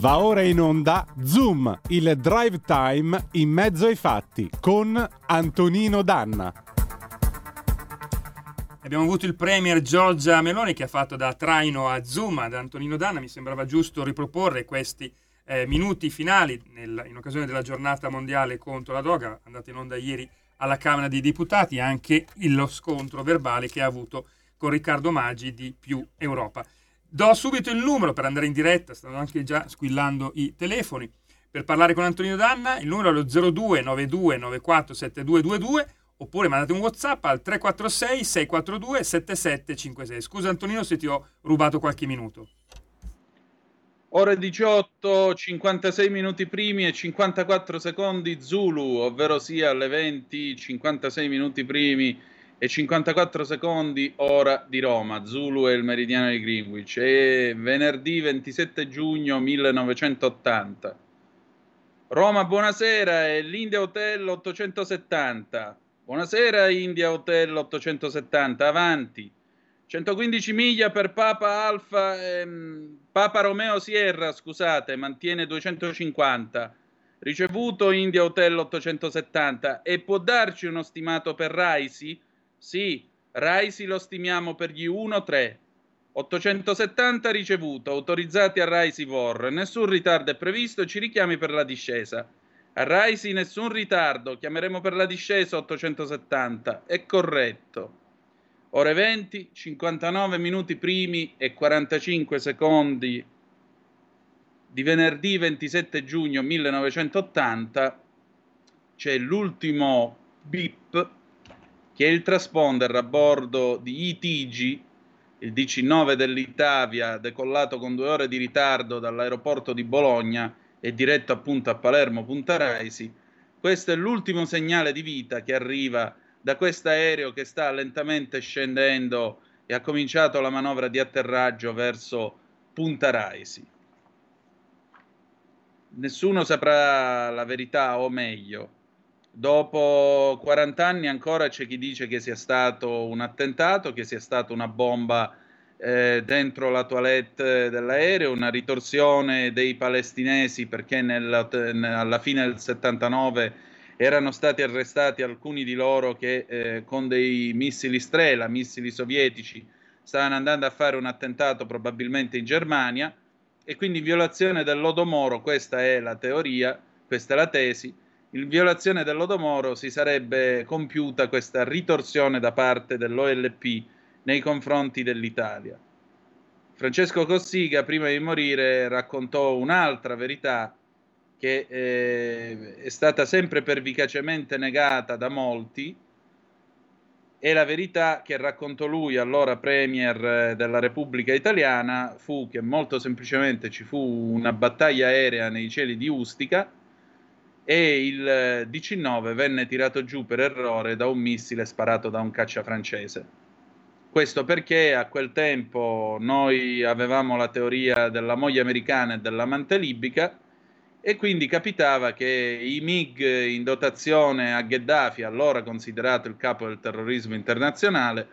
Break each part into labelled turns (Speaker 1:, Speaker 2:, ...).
Speaker 1: Va ora in onda Zoom, il drive time in mezzo ai fatti con Antonino Danna.
Speaker 2: Abbiamo avuto il Premier Giorgia Meloni che ha fatto da traino a Zoom ad Antonino Danna. Mi sembrava giusto riproporre questi eh, minuti finali nel, in occasione della giornata mondiale contro la droga, andata in onda ieri alla Camera dei Deputati, anche lo scontro verbale che ha avuto con Riccardo Maggi di Più Europa. Do subito il numero per andare in diretta, stanno anche già squillando i telefoni. Per parlare con Antonino Danna, il numero è lo 02 92 94 7222 oppure mandate un WhatsApp al 346 642 7756. Scusa Antonino se ti ho rubato qualche minuto.
Speaker 3: Ore 18, 56 minuti primi e 54 secondi Zulu, ovvero sia alle 20, 56 minuti primi e 54 secondi ora di Roma, Zulu è il meridiano di Greenwich, è venerdì 27 giugno 1980. Roma, buonasera, è l'India Hotel 870. Buonasera India Hotel 870, avanti. 115 miglia per Papa Alfa, ehm, Papa Romeo Sierra, scusate, mantiene 250. Ricevuto India Hotel 870 e può darci uno stimato per Raisi? Sì, Raisi lo stimiamo per gli 1-3. 870 ricevuto, autorizzati a Raisi Vor. Nessun ritardo è previsto, ci richiami per la discesa. A Raisi nessun ritardo, chiameremo per la discesa 870. È corretto. Ore 20, 59 minuti primi e 45 secondi di venerdì 27 giugno 1980 c'è l'ultimo bip che il transponder a bordo di ITG, il DC-9 dell'Itavia, decollato con due ore di ritardo dall'aeroporto di Bologna e diretto appunto a Palermo Punta Raisi. Questo è l'ultimo segnale di vita che arriva da questo aereo che sta lentamente scendendo e ha cominciato la manovra di atterraggio verso Punta Raisi. Nessuno saprà la verità, o meglio, Dopo 40 anni ancora c'è chi dice che sia stato un attentato, che sia stata una bomba eh, dentro la toilette dell'aereo, una ritorsione dei palestinesi perché nella, alla fine del 79 erano stati arrestati alcuni di loro che eh, con dei missili Strela, missili sovietici, stavano andando a fare un attentato probabilmente in Germania. E quindi in violazione dell'Odomoro, questa è la teoria, questa è la tesi, in violazione dell'Odomoro si sarebbe compiuta questa ritorsione da parte dell'OLP nei confronti dell'Italia. Francesco Cossiga, prima di morire, raccontò un'altra verità che eh, è stata sempre pervicacemente negata da molti, e la verità che raccontò lui, allora Premier della Repubblica Italiana, fu che molto semplicemente ci fu una battaglia aerea nei cieli di Ustica, e il 19 venne tirato giù per errore da un missile sparato da un caccia francese. Questo perché a quel tempo noi avevamo la teoria della moglie americana e dell'amante libica e quindi capitava che i MiG in dotazione a Gheddafi, allora considerato il capo del terrorismo internazionale,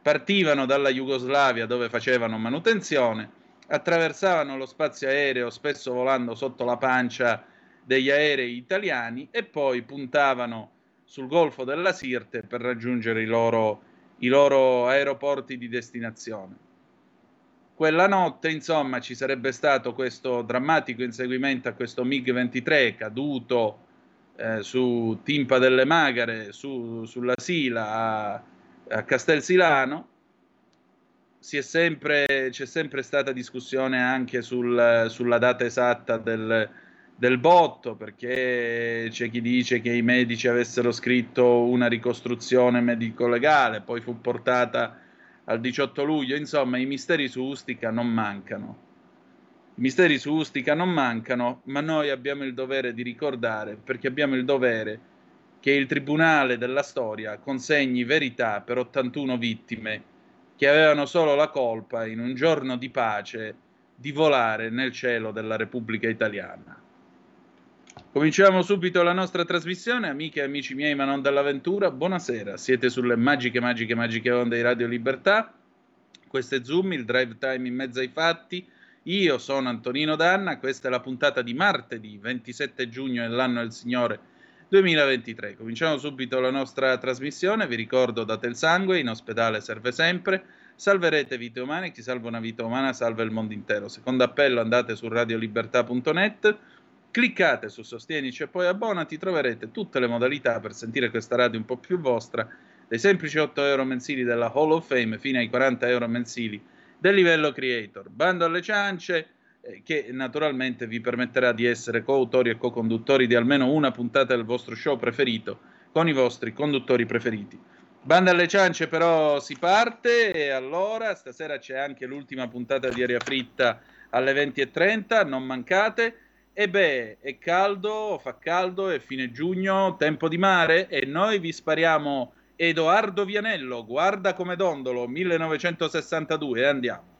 Speaker 3: partivano dalla Jugoslavia dove facevano manutenzione, attraversavano lo spazio aereo spesso volando sotto la pancia degli aerei italiani e poi puntavano sul Golfo della Sirte per raggiungere i loro, i loro aeroporti di destinazione. Quella notte, insomma, ci sarebbe stato questo drammatico inseguimento a questo MiG-23 caduto eh, su Timpa delle Magare, su, sulla Sila a, a Castelsilano. Sempre, c'è sempre stata discussione anche sul, sulla data esatta del, del botto, perché c'è chi dice che i medici avessero scritto una ricostruzione medico-legale, poi fu portata al 18 luglio, insomma i misteri su Ustica non mancano. I misteri su Ustica non mancano, ma noi abbiamo il dovere di ricordare, perché abbiamo il dovere che il Tribunale della Storia consegni verità per 81 vittime che avevano solo la colpa, in un giorno di pace, di volare nel cielo della Repubblica Italiana. Cominciamo subito la nostra trasmissione, amiche e amici miei, ma non dall'avventura. Buonasera, siete sulle magiche, magiche, magiche onde di Radio Libertà. Questo è Zoom, il drive time in mezzo ai fatti, Io sono Antonino Danna, questa è la puntata di martedì 27 giugno dell'anno del Signore 2023. Cominciamo subito la nostra trasmissione, vi ricordo date il sangue, in ospedale serve sempre, salverete vite umane, chi salva una vita umana salva il mondo intero. Secondo appello andate su radiolibertà.net, cliccate su Sostienici e poi abbonati, troverete tutte le modalità per sentire questa radio un po' più vostra, dai semplici 8 euro mensili della Hall of Fame fino ai 40 euro mensili del livello creator. Bando alle ciance, eh, che naturalmente vi permetterà di essere coautori e co-conduttori di almeno una puntata del vostro show preferito con i vostri conduttori preferiti. Banda alle ciance però si parte e allora stasera c'è anche l'ultima puntata di Aria Fritta alle 20.30, non mancate. E beh, è caldo, fa caldo, è fine giugno, tempo di mare e noi vi spariamo Edoardo Vianello, guarda come dondolo, 1962, andiamo.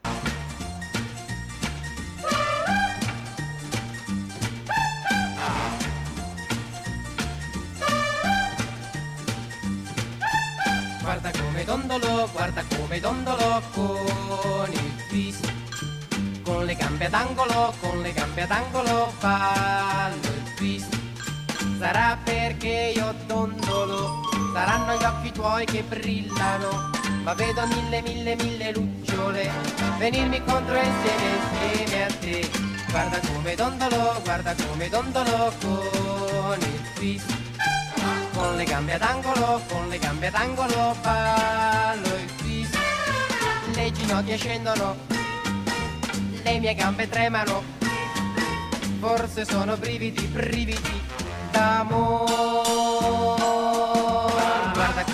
Speaker 4: Guarda come dondolo, guarda come dondolo. Con le gambe ad angolo, con le gambe ad angolo fallo il twist. Sarà perché io dondolo Saranno gli occhi tuoi che brillano, ma vedo mille, mille, mille lucciole venirmi contro insieme, insieme a te. Guarda come dondolo, guarda come dondolo con il twist. Con le gambe ad angolo, con le gambe ad angolo, ballo il twist. Le ginocchia scendono, le mie gambe tremano. Forse sono brividi, brividi d'amore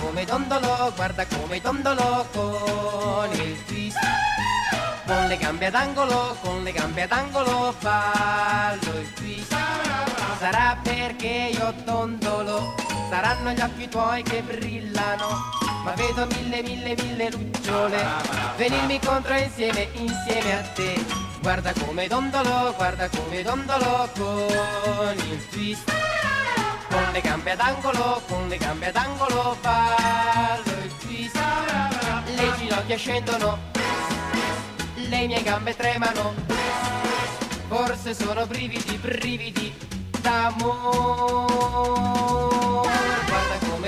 Speaker 4: come dondolo, guarda come dondolo con il twist. Con le gambe ad angolo, con le gambe ad angolo ballo il twist. Sarà perché io dondolo, saranno gli occhi tuoi che brillano. Ma vedo mille, mille, mille lucciole venirmi contro insieme, insieme a te. Guarda come dondolo, guarda come dondolo con il twist con le gambe ad angolo, con le gambe ad angolo ballo il twist. Le ginocchia scendono, le mie gambe tremano, forse sono brividi, brividi d'amore.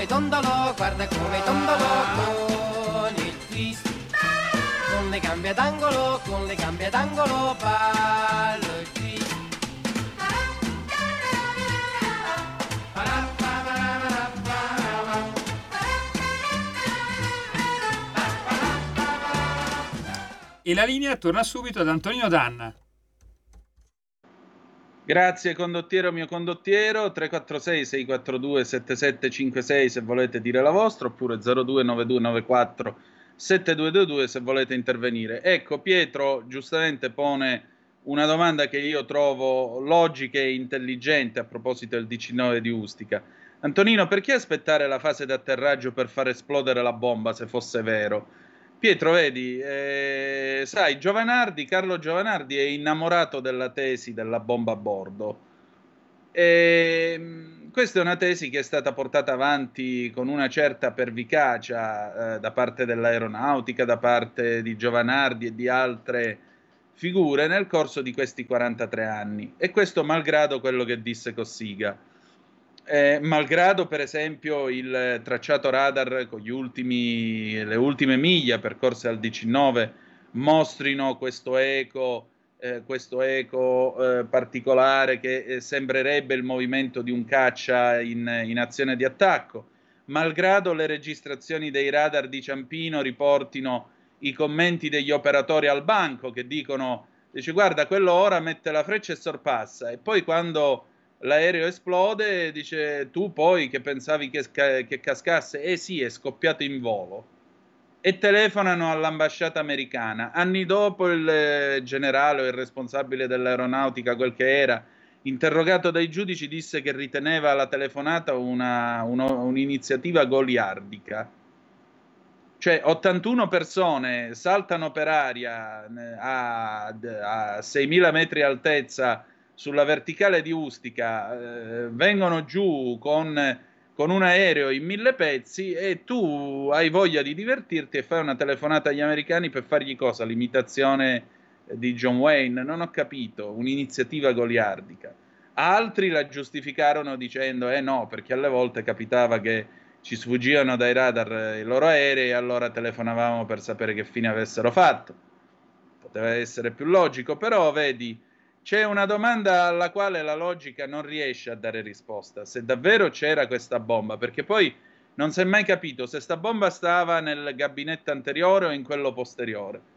Speaker 4: Come dondolo, guarda come dondolo con il twist. Con le gambe ad angolo, con le gambe ad angolo ballo il twist.
Speaker 2: E la linea torna subito ad Antonino Danna.
Speaker 3: Grazie condottiero mio condottiero 346 642 7756 se volete dire la vostra oppure 029294 7222 se volete intervenire. Ecco Pietro giustamente pone una domanda che io trovo logica e intelligente a proposito del 19 di Ustica. Antonino, perché aspettare la fase d'atterraggio per far esplodere la bomba se fosse vero? Pietro, vedi, eh, sai, Giovanardi, Carlo Giovanardi è innamorato della tesi della bomba a bordo. E, ehm, questa è una tesi che è stata portata avanti con una certa pervicacia eh, da parte dell'aeronautica, da parte di Giovanardi e di altre figure nel corso di questi 43 anni. E questo malgrado quello che disse Cossiga eh, malgrado per esempio il tracciato radar con ultimi, le ultime miglia percorse al 19 mostrino questo eco, eh, questo eco eh, particolare che eh, sembrerebbe il movimento di un caccia in, in azione di attacco, malgrado le registrazioni dei radar di Ciampino riportino i commenti degli operatori al banco che dicono dice guarda quello ora mette la freccia e sorpassa. E poi quando l'aereo esplode, dice tu poi che pensavi che, che cascasse, eh sì, è scoppiato in volo. E telefonano all'ambasciata americana. Anni dopo il eh, generale o il responsabile dell'aeronautica, quel che era, interrogato dai giudici, disse che riteneva la telefonata una, uno, un'iniziativa goliardica. Cioè 81 persone saltano per aria eh, a, a 6.000 metri altezza sulla verticale di Ustica eh, vengono giù con, con, un aereo in mille pezzi e tu hai voglia di divertirti e fai una telefonata agli americani per fargli cosa? L'imitazione di John Wayne, non ho capito, un'iniziativa goliardica. Altri la giustificarono dicendo eh no, perché alle volte capitava che ci sfuggivano dai radar i loro aerei e allora telefonavamo per sapere che fine avessero fatto. Poteva essere più logico, però vedi, c'è una domanda alla quale la logica non riesce a dare risposta. Se davvero c'era questa bomba, perché poi non si è mai capito se sta bomba stava nel gabinetto anteriore o in quello posteriore.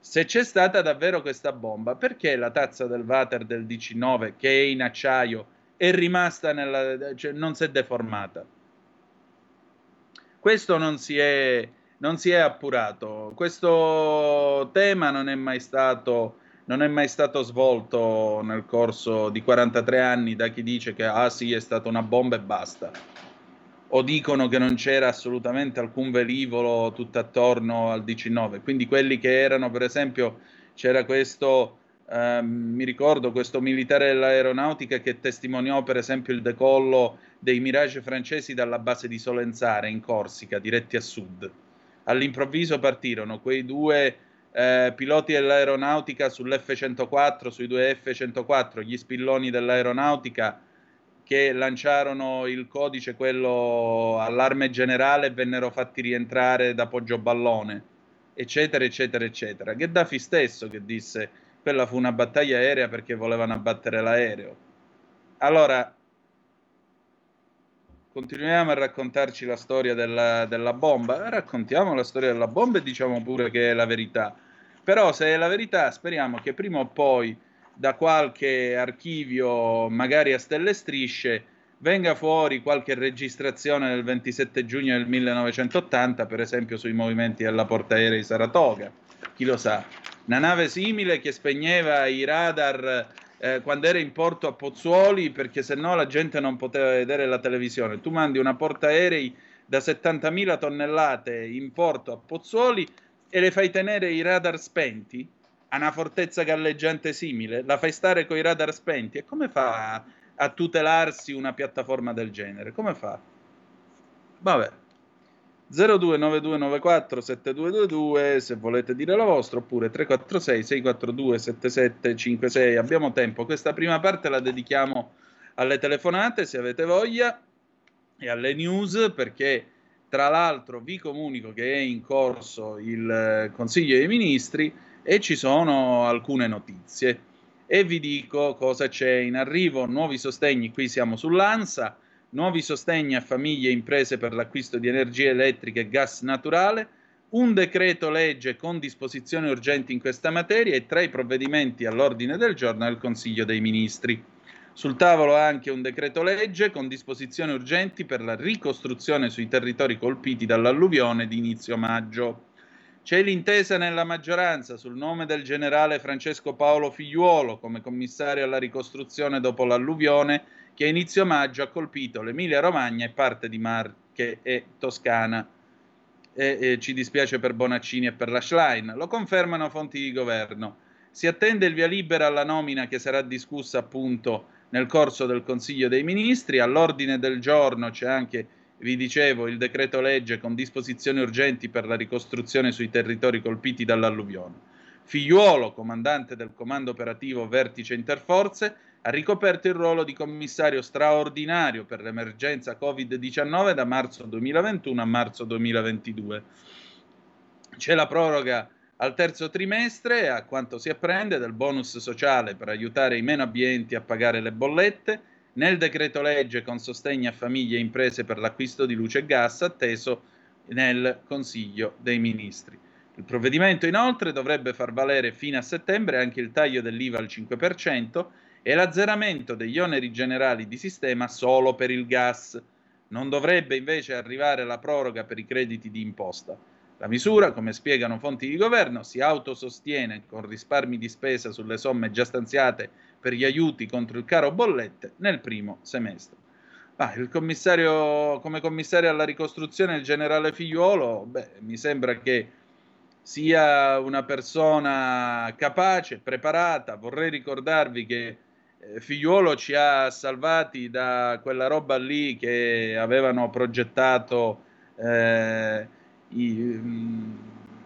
Speaker 3: Se c'è stata davvero questa bomba, perché la tazza del water del 19, che è in acciaio, è rimasta nella. cioè non si è deformata? Questo non si è, non si è appurato. Questo tema non è mai stato non è mai stato svolto nel corso di 43 anni da chi dice che ah sì è stata una bomba e basta. O dicono che non c'era assolutamente alcun velivolo tutto attorno al 19 quindi quelli che erano per esempio c'era questo ehm, mi ricordo questo militare dell'aeronautica che testimoniò per esempio il decollo dei Mirage francesi dalla base di Solenzare in Corsica diretti a sud. All'improvviso partirono quei due eh, piloti dell'aeronautica sull'F-104, sui due F-104, gli spilloni dell'aeronautica che lanciarono il codice, quello allarme generale, e vennero fatti rientrare da Poggio Ballone, eccetera, eccetera, eccetera. Gheddafi stesso che disse quella fu una battaglia aerea perché volevano abbattere l'aereo. Allora, continuiamo a raccontarci la storia della, della, bomba, raccontiamo la storia della bomba e diciamo pure che è la verità. Però se è la verità, speriamo che prima o poi da qualche archivio, magari a stelle strisce, venga fuori qualche registrazione del 27 giugno del 1980, per esempio sui movimenti della portaerei Saratoga. Chi lo sa? Una nave simile che spegneva i radar eh, quando era in porto a Pozzuoli perché se no la gente non poteva vedere la televisione. Tu mandi una portaerei da 70.000 tonnellate in porto a Pozzuoli e le fai tenere i radar spenti a una fortezza galleggiante simile, la fai stare con i radar spenti e come fa a, a tutelarsi una piattaforma del genere? Come fa? Vabbè. 0292947222 se volete dire la vostra oppure 346 642 7756 abbiamo tempo. Questa prima parte la dedichiamo alle telefonate se avete voglia e alle news perché tra l'altro vi comunico che è in corso il eh, Consiglio dei Ministri e ci sono alcune notizie. E vi dico cosa c'è in arrivo. Nuovi sostegni qui siamo sull'ANSA nuovi sostegni a famiglie e imprese per l'acquisto di energia elettrica e gas naturale, un decreto legge con disposizioni urgenti in questa materia e tra i provvedimenti all'ordine del giorno del Consiglio dei Ministri. Sul tavolo anche un decreto legge con disposizioni urgenti per la ricostruzione sui territori colpiti dall'alluvione di inizio maggio. C'è l'intesa nella maggioranza sul nome del generale Francesco Paolo Figliuolo come commissario alla ricostruzione dopo l'alluvione che a inizio maggio ha colpito l'Emilia Romagna e parte di Marche e Toscana. E, e ci dispiace per Bonaccini e per la Schlein. Lo confermano fonti di governo. Si attende il via libera alla nomina che sarà discussa appunto nel corso del Consiglio dei Ministri. All'ordine del giorno c'è anche, vi dicevo, il decreto legge con disposizioni urgenti per la ricostruzione sui territori colpiti dall'alluvione. Figliuolo, comandante del comando operativo Vertice Interforze, ha ricoperto il ruolo di commissario straordinario per l'emergenza Covid-19 da marzo 2021 a marzo 2022. C'è la proroga al terzo trimestre, a quanto si apprende, del bonus sociale per aiutare i meno abbienti a pagare le bollette, nel decreto legge con sostegno a famiglie e imprese per l'acquisto di luce e gas atteso nel Consiglio dei Ministri. Il provvedimento inoltre dovrebbe far valere fino a settembre anche il taglio dell'IVA al 5% e l'azzeramento degli oneri generali di sistema solo per il gas. Non dovrebbe invece arrivare la proroga per i crediti di imposta. La misura, come spiegano fonti di governo, si autosostiene con risparmi di spesa sulle somme già stanziate per gli aiuti contro il caro bollette nel primo semestre. Ah, commissario, come commissario alla ricostruzione, il generale Figliuolo, beh, mi sembra che sia una persona capace, preparata. Vorrei ricordarvi che figliuolo ci ha salvati da quella roba lì che avevano progettato eh, i, mm,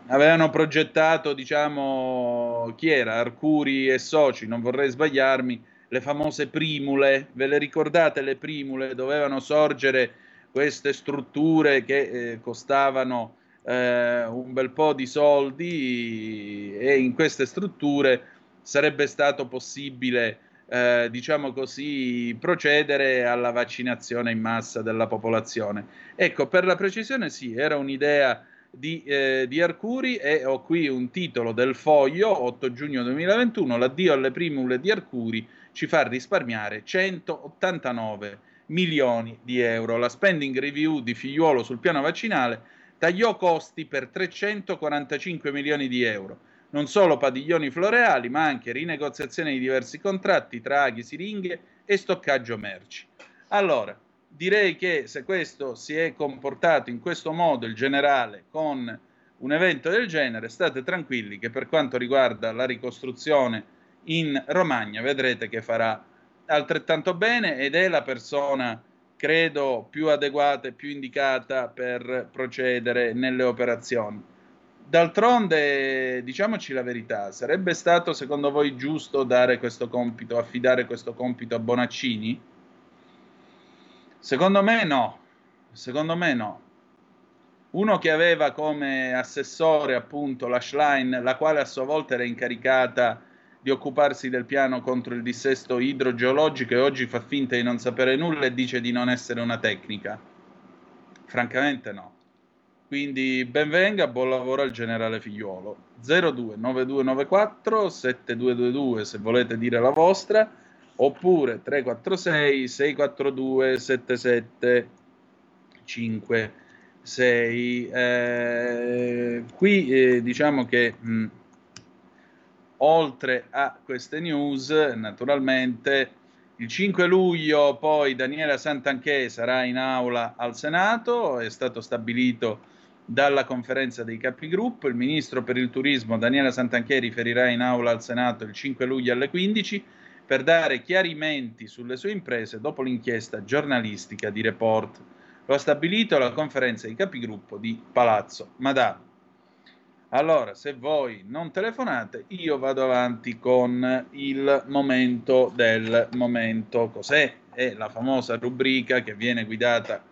Speaker 3: avevano progettato, diciamo, chi era? Arcuri e soci, non vorrei sbagliarmi, le famose primule, ve le ricordate le primule? Dovevano sorgere queste strutture che eh, costavano eh, un bel po' di soldi e in queste strutture sarebbe stato possibile, eh, diciamo così, procedere alla vaccinazione in massa della popolazione. Ecco, per la precisione sì, era un'idea di, eh, di, Arcuri e ho qui un titolo del foglio 8 giugno 2021 l'addio alle primule di Arcuri ci fa risparmiare 189 milioni di euro la spending review di Figliuolo sul piano vaccinale tagliò costi per 345 milioni di euro non solo padiglioni floreali ma anche rinegoziazione di diversi contratti tra aghi, siringhe e stoccaggio merci allora direi che se questo si è comportato in questo modo il generale con un evento del genere, state tranquilli che per quanto riguarda la ricostruzione in Romagna vedrete che farà altrettanto bene ed è la persona credo più adeguata e più indicata per procedere nelle operazioni. D'altronde, diciamoci la verità, sarebbe stato secondo voi giusto dare questo compito, affidare questo compito a Bonaccini? Secondo me no, secondo me no. Uno che aveva come assessore appunto la Schlein, la quale a sua volta era incaricata di occuparsi del piano contro il dissesto idrogeologico e oggi fa finta di non sapere nulla e dice di non essere una tecnica. Francamente no. Quindi benvenga, buon lavoro al generale figliuolo. 029294 7222 se volete dire la vostra oppure 346 642 7756 eh, qui eh, diciamo che mh, oltre a queste news naturalmente il 5 luglio poi Daniela Santanché sarà in aula al Senato è stato stabilito dalla conferenza dei capigruppo il ministro per il turismo Daniela Santanché riferirà in aula al Senato il 5 luglio alle 15 per dare chiarimenti sulle sue imprese dopo l'inchiesta giornalistica di Report. Lo ha stabilito la conferenza di capigruppo di Palazzo Madama. Allora, se voi non telefonate, io vado avanti con il momento del momento. Cos'è? È la famosa rubrica che viene guidata,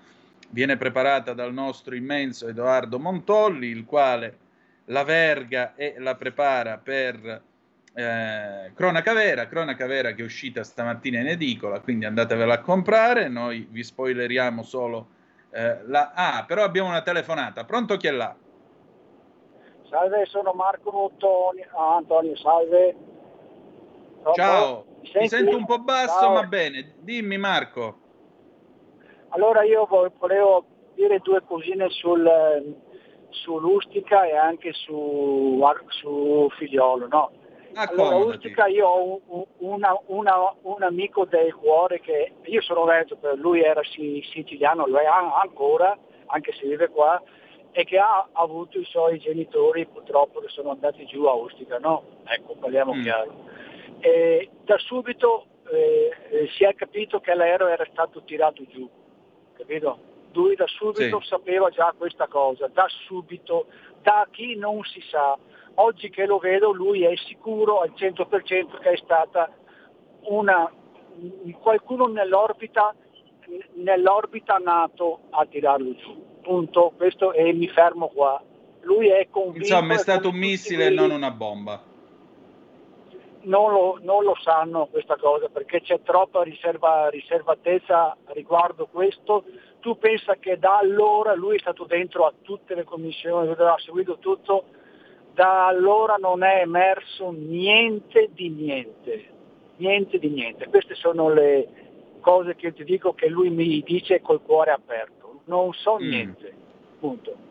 Speaker 3: viene preparata dal nostro immenso Edoardo Montolli, il quale la verga e la prepara per eh, cronaca vera, cronaca vera che è uscita stamattina in edicola, quindi andatevela a comprare, noi vi spoileriamo solo eh, la... Ah, però abbiamo una telefonata, pronto chi è là?
Speaker 5: Salve, sono Marco Mottoni, ah, Antonio, salve.
Speaker 3: Ciao, ti sento un po' basso Ciao. ma bene, dimmi Marco.
Speaker 5: Allora io volevo dire due cosine sul, sull'Ustica e anche su, su Figliolo, no? Allora, Ustica io ho un, una, una, un, amico del cuore che io sono veneto, lui era siciliano, lui è ancora, anche se vive qua, e che ha avuto i suoi genitori purtroppo che sono andati giù a Ustica, no? Ecco, parliamo mm. chiaro. E da subito eh, eh, si è capito che l'aereo era stato tirato giù, capito? Lui da subito sì. sapeva già questa cosa, da subito, da chi non si sa, oggi che lo vedo lui è sicuro al 100% che è stata una, qualcuno nell'orbita, nell'orbita nato a tirarlo giù. Punto. Questo e mi fermo qua. Lui è convinto.
Speaker 3: Insomma, è stato un missile e non una bomba.
Speaker 5: Non lo, non lo, sanno questa cosa perché c'è troppa riserva, riservatezza riguardo questo. Tu pensa che da allora lui è stato dentro a tutte le commissioni, ha seguito tutto, da allora non è emerso niente di niente, niente di niente. Queste sono le cose che ti dico che lui mi dice col cuore aperto, non so mm. niente, punto.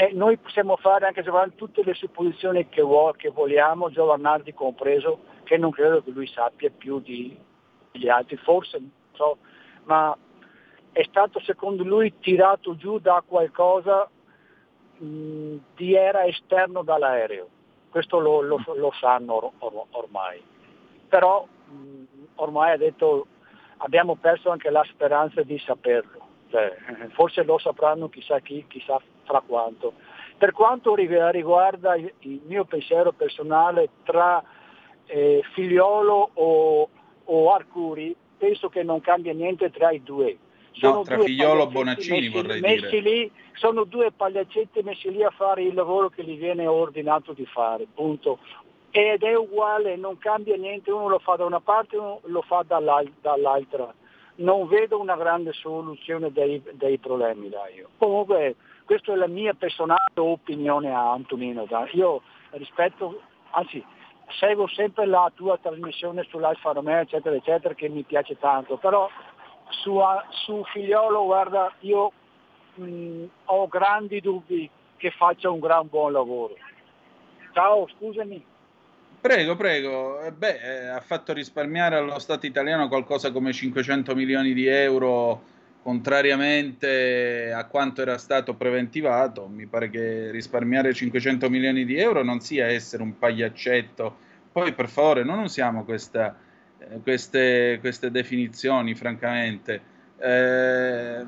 Speaker 5: E noi possiamo fare anche se vogliamo tutte le supposizioni che, vuo, che vogliamo, Giovannardi compreso, che non credo che lui sappia più di, degli altri, forse non so, ma è stato secondo lui tirato giù da qualcosa di era esterno dall'aereo, questo lo, lo, lo sanno or, or, ormai, però mh, ormai ha detto abbiamo perso anche la speranza di saperlo, cioè, forse lo sapranno chissà chi, chissà quanto. Per quanto riguarda il mio pensiero personale tra eh, Figliolo o, o Arcuri, penso che non cambia niente tra i due.
Speaker 3: Sono no, tra Figliolo e Bonaccini messi, vorrei
Speaker 5: messi
Speaker 3: dire.
Speaker 5: Lì, sono due pagliaccetti messi lì a fare il lavoro che gli viene ordinato di fare, punto. Ed è uguale, non cambia niente, uno lo fa da una parte, uno lo fa dall'altra. Non vedo una grande soluzione dei, dei problemi là io. Comunque questa è la mia personale opinione a Antonino. Io rispetto, anzi seguo sempre la tua trasmissione sull'Alfa Romeo, eccetera, eccetera, che mi piace tanto, però su, su Figliolo, guarda, io mh, ho grandi dubbi che faccia un gran buon lavoro. Ciao, scusami.
Speaker 3: Prego, prego. Eh, beh, eh, ha fatto risparmiare allo Stato italiano qualcosa come 500 milioni di euro, contrariamente a quanto era stato preventivato. Mi pare che risparmiare 500 milioni di euro non sia essere un pagliaccetto. Poi, per favore, non usiamo questa eh, queste, queste, definizioni, francamente. Eh,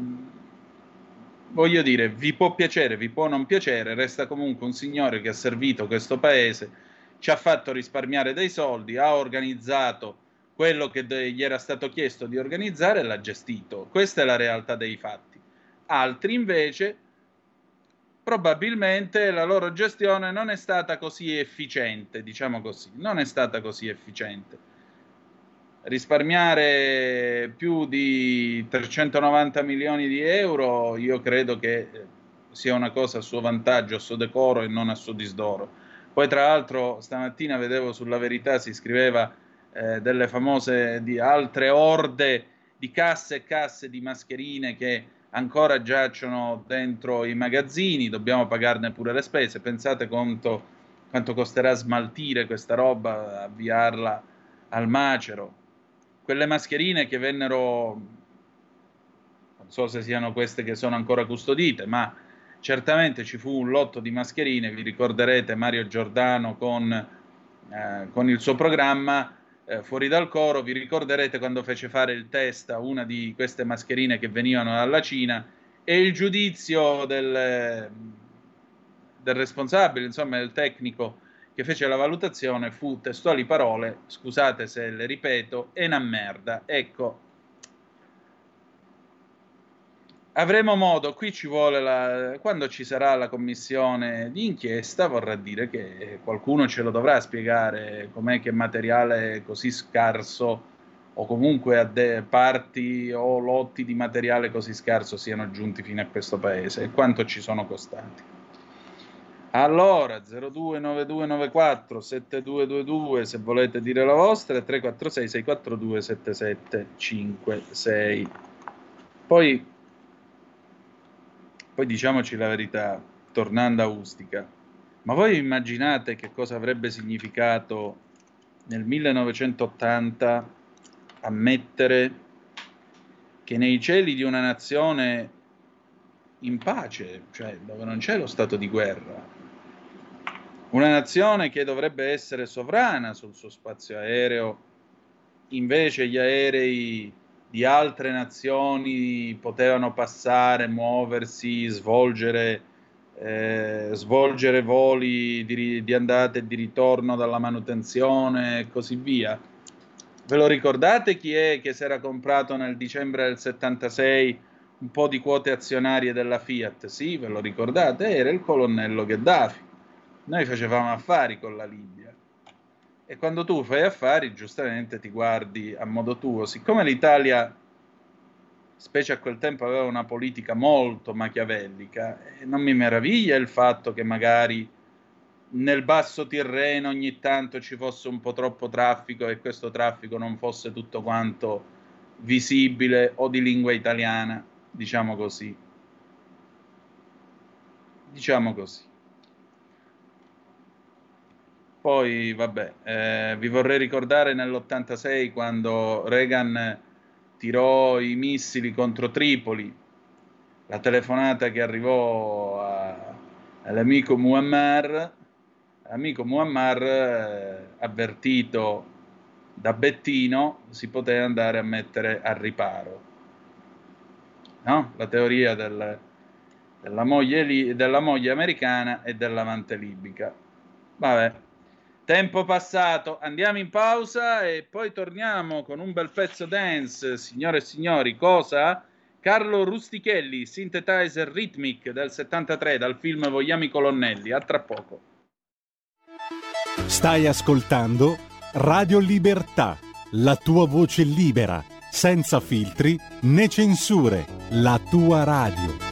Speaker 3: voglio dire, vi può piacere, vi può non piacere, resta comunque un signore che ha servito questo paese, ci ha fatto risparmiare dei soldi, ha organizzato quello che gli era stato chiesto di organizzare l'ha gestito. Questa è la realtà dei fatti. Altri invece probabilmente la loro gestione non è stata così efficiente, diciamo così, non è stata così efficiente risparmiare più di 390 milioni di euro, io credo che sia una cosa a suo vantaggio, a suo decoro e non a suo disdoro. Poi tra l'altro stamattina vedevo sulla verità si scriveva eh, delle famose di altre orde di casse e casse di mascherine che ancora giacciono dentro i magazzini, dobbiamo pagarne pure le spese. Pensate quanto, quanto costerà smaltire questa roba, avviarla al macero. Quelle mascherine che vennero, non so se siano queste che sono ancora custodite, ma certamente ci fu un lotto di mascherine, vi ricorderete Mario Giordano con, eh, con il suo programma eh, Fuori dal coro, vi ricorderete quando fece fare il test a una di queste mascherine che venivano dalla Cina e il giudizio del, del responsabile, insomma del tecnico che fece la valutazione fu testuali parole, scusate se le ripeto, è una merda. Ecco, avremo modo, qui ci vuole la, quando ci sarà la commissione di inchiesta, vorrà dire che qualcuno ce lo dovrà spiegare com'è che materiale così scarso o comunque a de- parti o lotti di materiale così scarso siano giunti fino a questo paese e quanto ci sono costati. Allora, 029294 7222 se volete dire la vostra e 346 642 7756. Poi, poi diciamoci la verità, tornando a Ustica, ma voi immaginate che cosa avrebbe significato nel 1980 ammettere che nei cieli di una nazione in pace, cioè dove non c'è lo stato di guerra, una nazione che dovrebbe essere sovrana sul suo spazio aereo, invece gli aerei di altre nazioni potevano passare, muoversi, svolgere, eh, svolgere voli di, di andata e di ritorno dalla manutenzione e così via. Ve lo ricordate chi è che si era comprato nel dicembre del 76 un po' di quote azionarie della Fiat? Sì, ve lo ricordate? Era il colonnello Gheddafi noi facevamo affari con la Libia e quando tu fai affari giustamente ti guardi a modo tuo. Siccome l'Italia, specie a quel tempo, aveva una politica molto machiavellica, eh, non mi meraviglia il fatto che magari nel basso Tirreno ogni tanto ci fosse un po' troppo traffico e questo traffico non fosse tutto quanto visibile o di lingua italiana, diciamo così. Diciamo così. Poi, vabbè, eh, vi vorrei ricordare nell'86 quando Reagan tirò i missili contro Tripoli, la telefonata che arrivò a, all'amico Muammar, l'amico Muammar, eh, avvertito da Bettino, si poteva andare a mettere a riparo. No? La teoria del, della moglie, della moglie americana e dell'amante libica. Vabbè, tempo passato, andiamo in pausa e poi torniamo con un bel pezzo dance, signore e signori, cosa? Carlo Rustichelli, synthesizer rhythmic del 73 dal film Vogliamo i colonnelli, a tra poco.
Speaker 6: Stai ascoltando Radio Libertà, la tua voce libera, senza filtri né censure, la tua radio.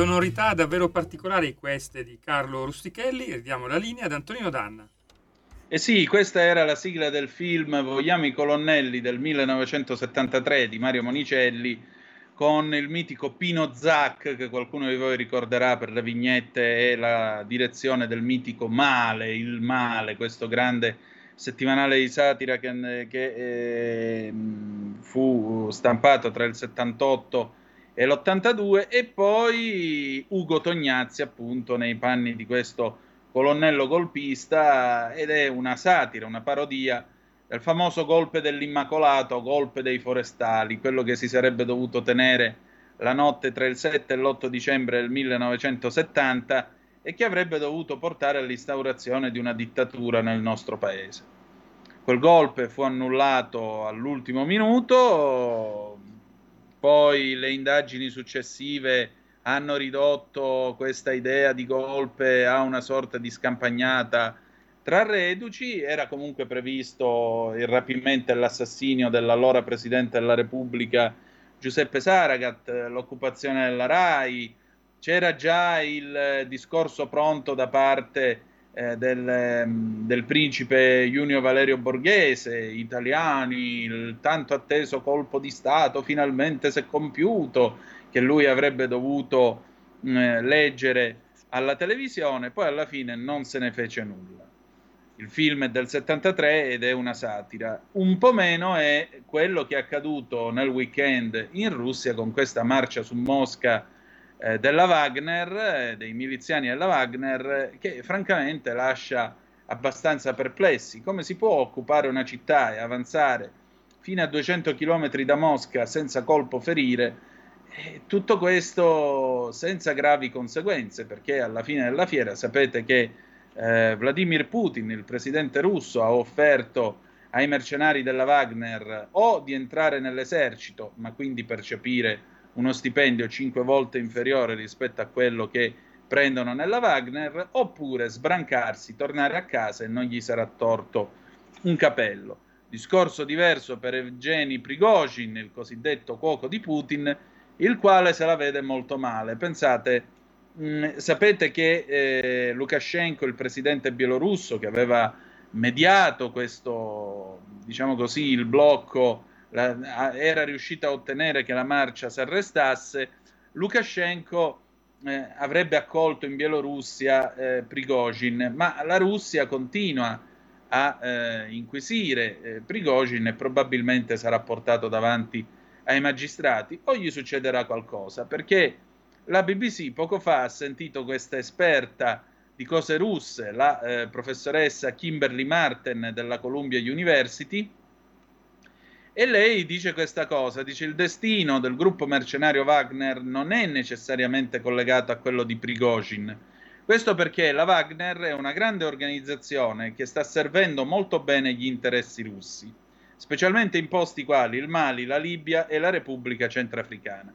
Speaker 2: Sonorità davvero particolari queste di Carlo Rustichelli. Ridiamo la linea ad Antonino Danna.
Speaker 3: Eh sì, questa era la sigla del film Vogliamo i colonnelli del 1973 di Mario Monicelli con il mitico Pino Zac che qualcuno di voi ricorderà per le vignette e la direzione del mitico Male, il Male, questo grande settimanale di satira che, che eh, fu stampato tra il 78 e l'82 e poi Ugo Tognazzi appunto nei panni di questo colonnello golpista ed è una satira, una parodia del famoso golpe dell'Immacolato, golpe dei forestali, quello che si sarebbe dovuto tenere la notte tra il 7 e l'8 dicembre del 1970 e che avrebbe dovuto portare all'instaurazione di una dittatura nel nostro paese. Quel golpe fu annullato all'ultimo minuto, poi le indagini successive hanno ridotto questa idea di golpe a una sorta di scampagnata. Tra reduci, era comunque previsto il rapimento e l'assassinio dell'allora Presidente della Repubblica Giuseppe Saragat, l'occupazione della RAI, c'era già il discorso pronto da parte eh, del, ehm, del, principe Junio Valerio Borghese, italiani, il tanto atteso colpo di Stato finalmente si è compiuto, che lui avrebbe dovuto eh, leggere alla televisione, poi alla fine non se ne fece nulla. Il film è del 73 ed è una satira. Un po' meno è quello che è accaduto nel weekend in Russia con questa marcia su Mosca eh, della Wagner, eh, dei miliziani della Wagner, che francamente lascia abbastanza perplessi. Come si può occupare una città e avanzare fino a 200 km da Mosca senza colpo ferire? E tutto questo senza gravi conseguenze, perché alla fine della fiera sapete che eh, Vladimir Putin, il presidente russo, ha offerto ai mercenari della Wagner o di entrare nell'esercito, ma quindi percepire uno stipendio cinque volte inferiore rispetto a quello che prendono nella Wagner, oppure sbrancarsi, tornare a casa e non gli sarà torto un capello. Discorso diverso per Evgeny Prigozhin, il cosiddetto cuoco di Putin, il quale se la vede molto male. Pensate, mh, mm, sapete che eh, Lukashenko, il presidente bielorusso, che aveva mediato questo, diciamo così, il blocco la, era riuscita a ottenere che la marcia si arrestasse, Lukashenko eh, avrebbe accolto in Bielorussia eh, Prigozhin, ma la Russia continua a eh, inquisire eh, Prigozhin e probabilmente sarà portato davanti ai magistrati. O gli succederà qualcosa, perché la BBC poco fa ha sentito questa esperta di cose russe, la eh, professoressa Kimberly Martin della Columbia University, e lei dice questa cosa, dice il destino del gruppo mercenario Wagner non è necessariamente collegato a quello di Prigozhin. Questo perché la Wagner è una grande organizzazione che sta servendo molto bene gli interessi russi, specialmente in posti quali il Mali, la Libia e la Repubblica Centrafricana.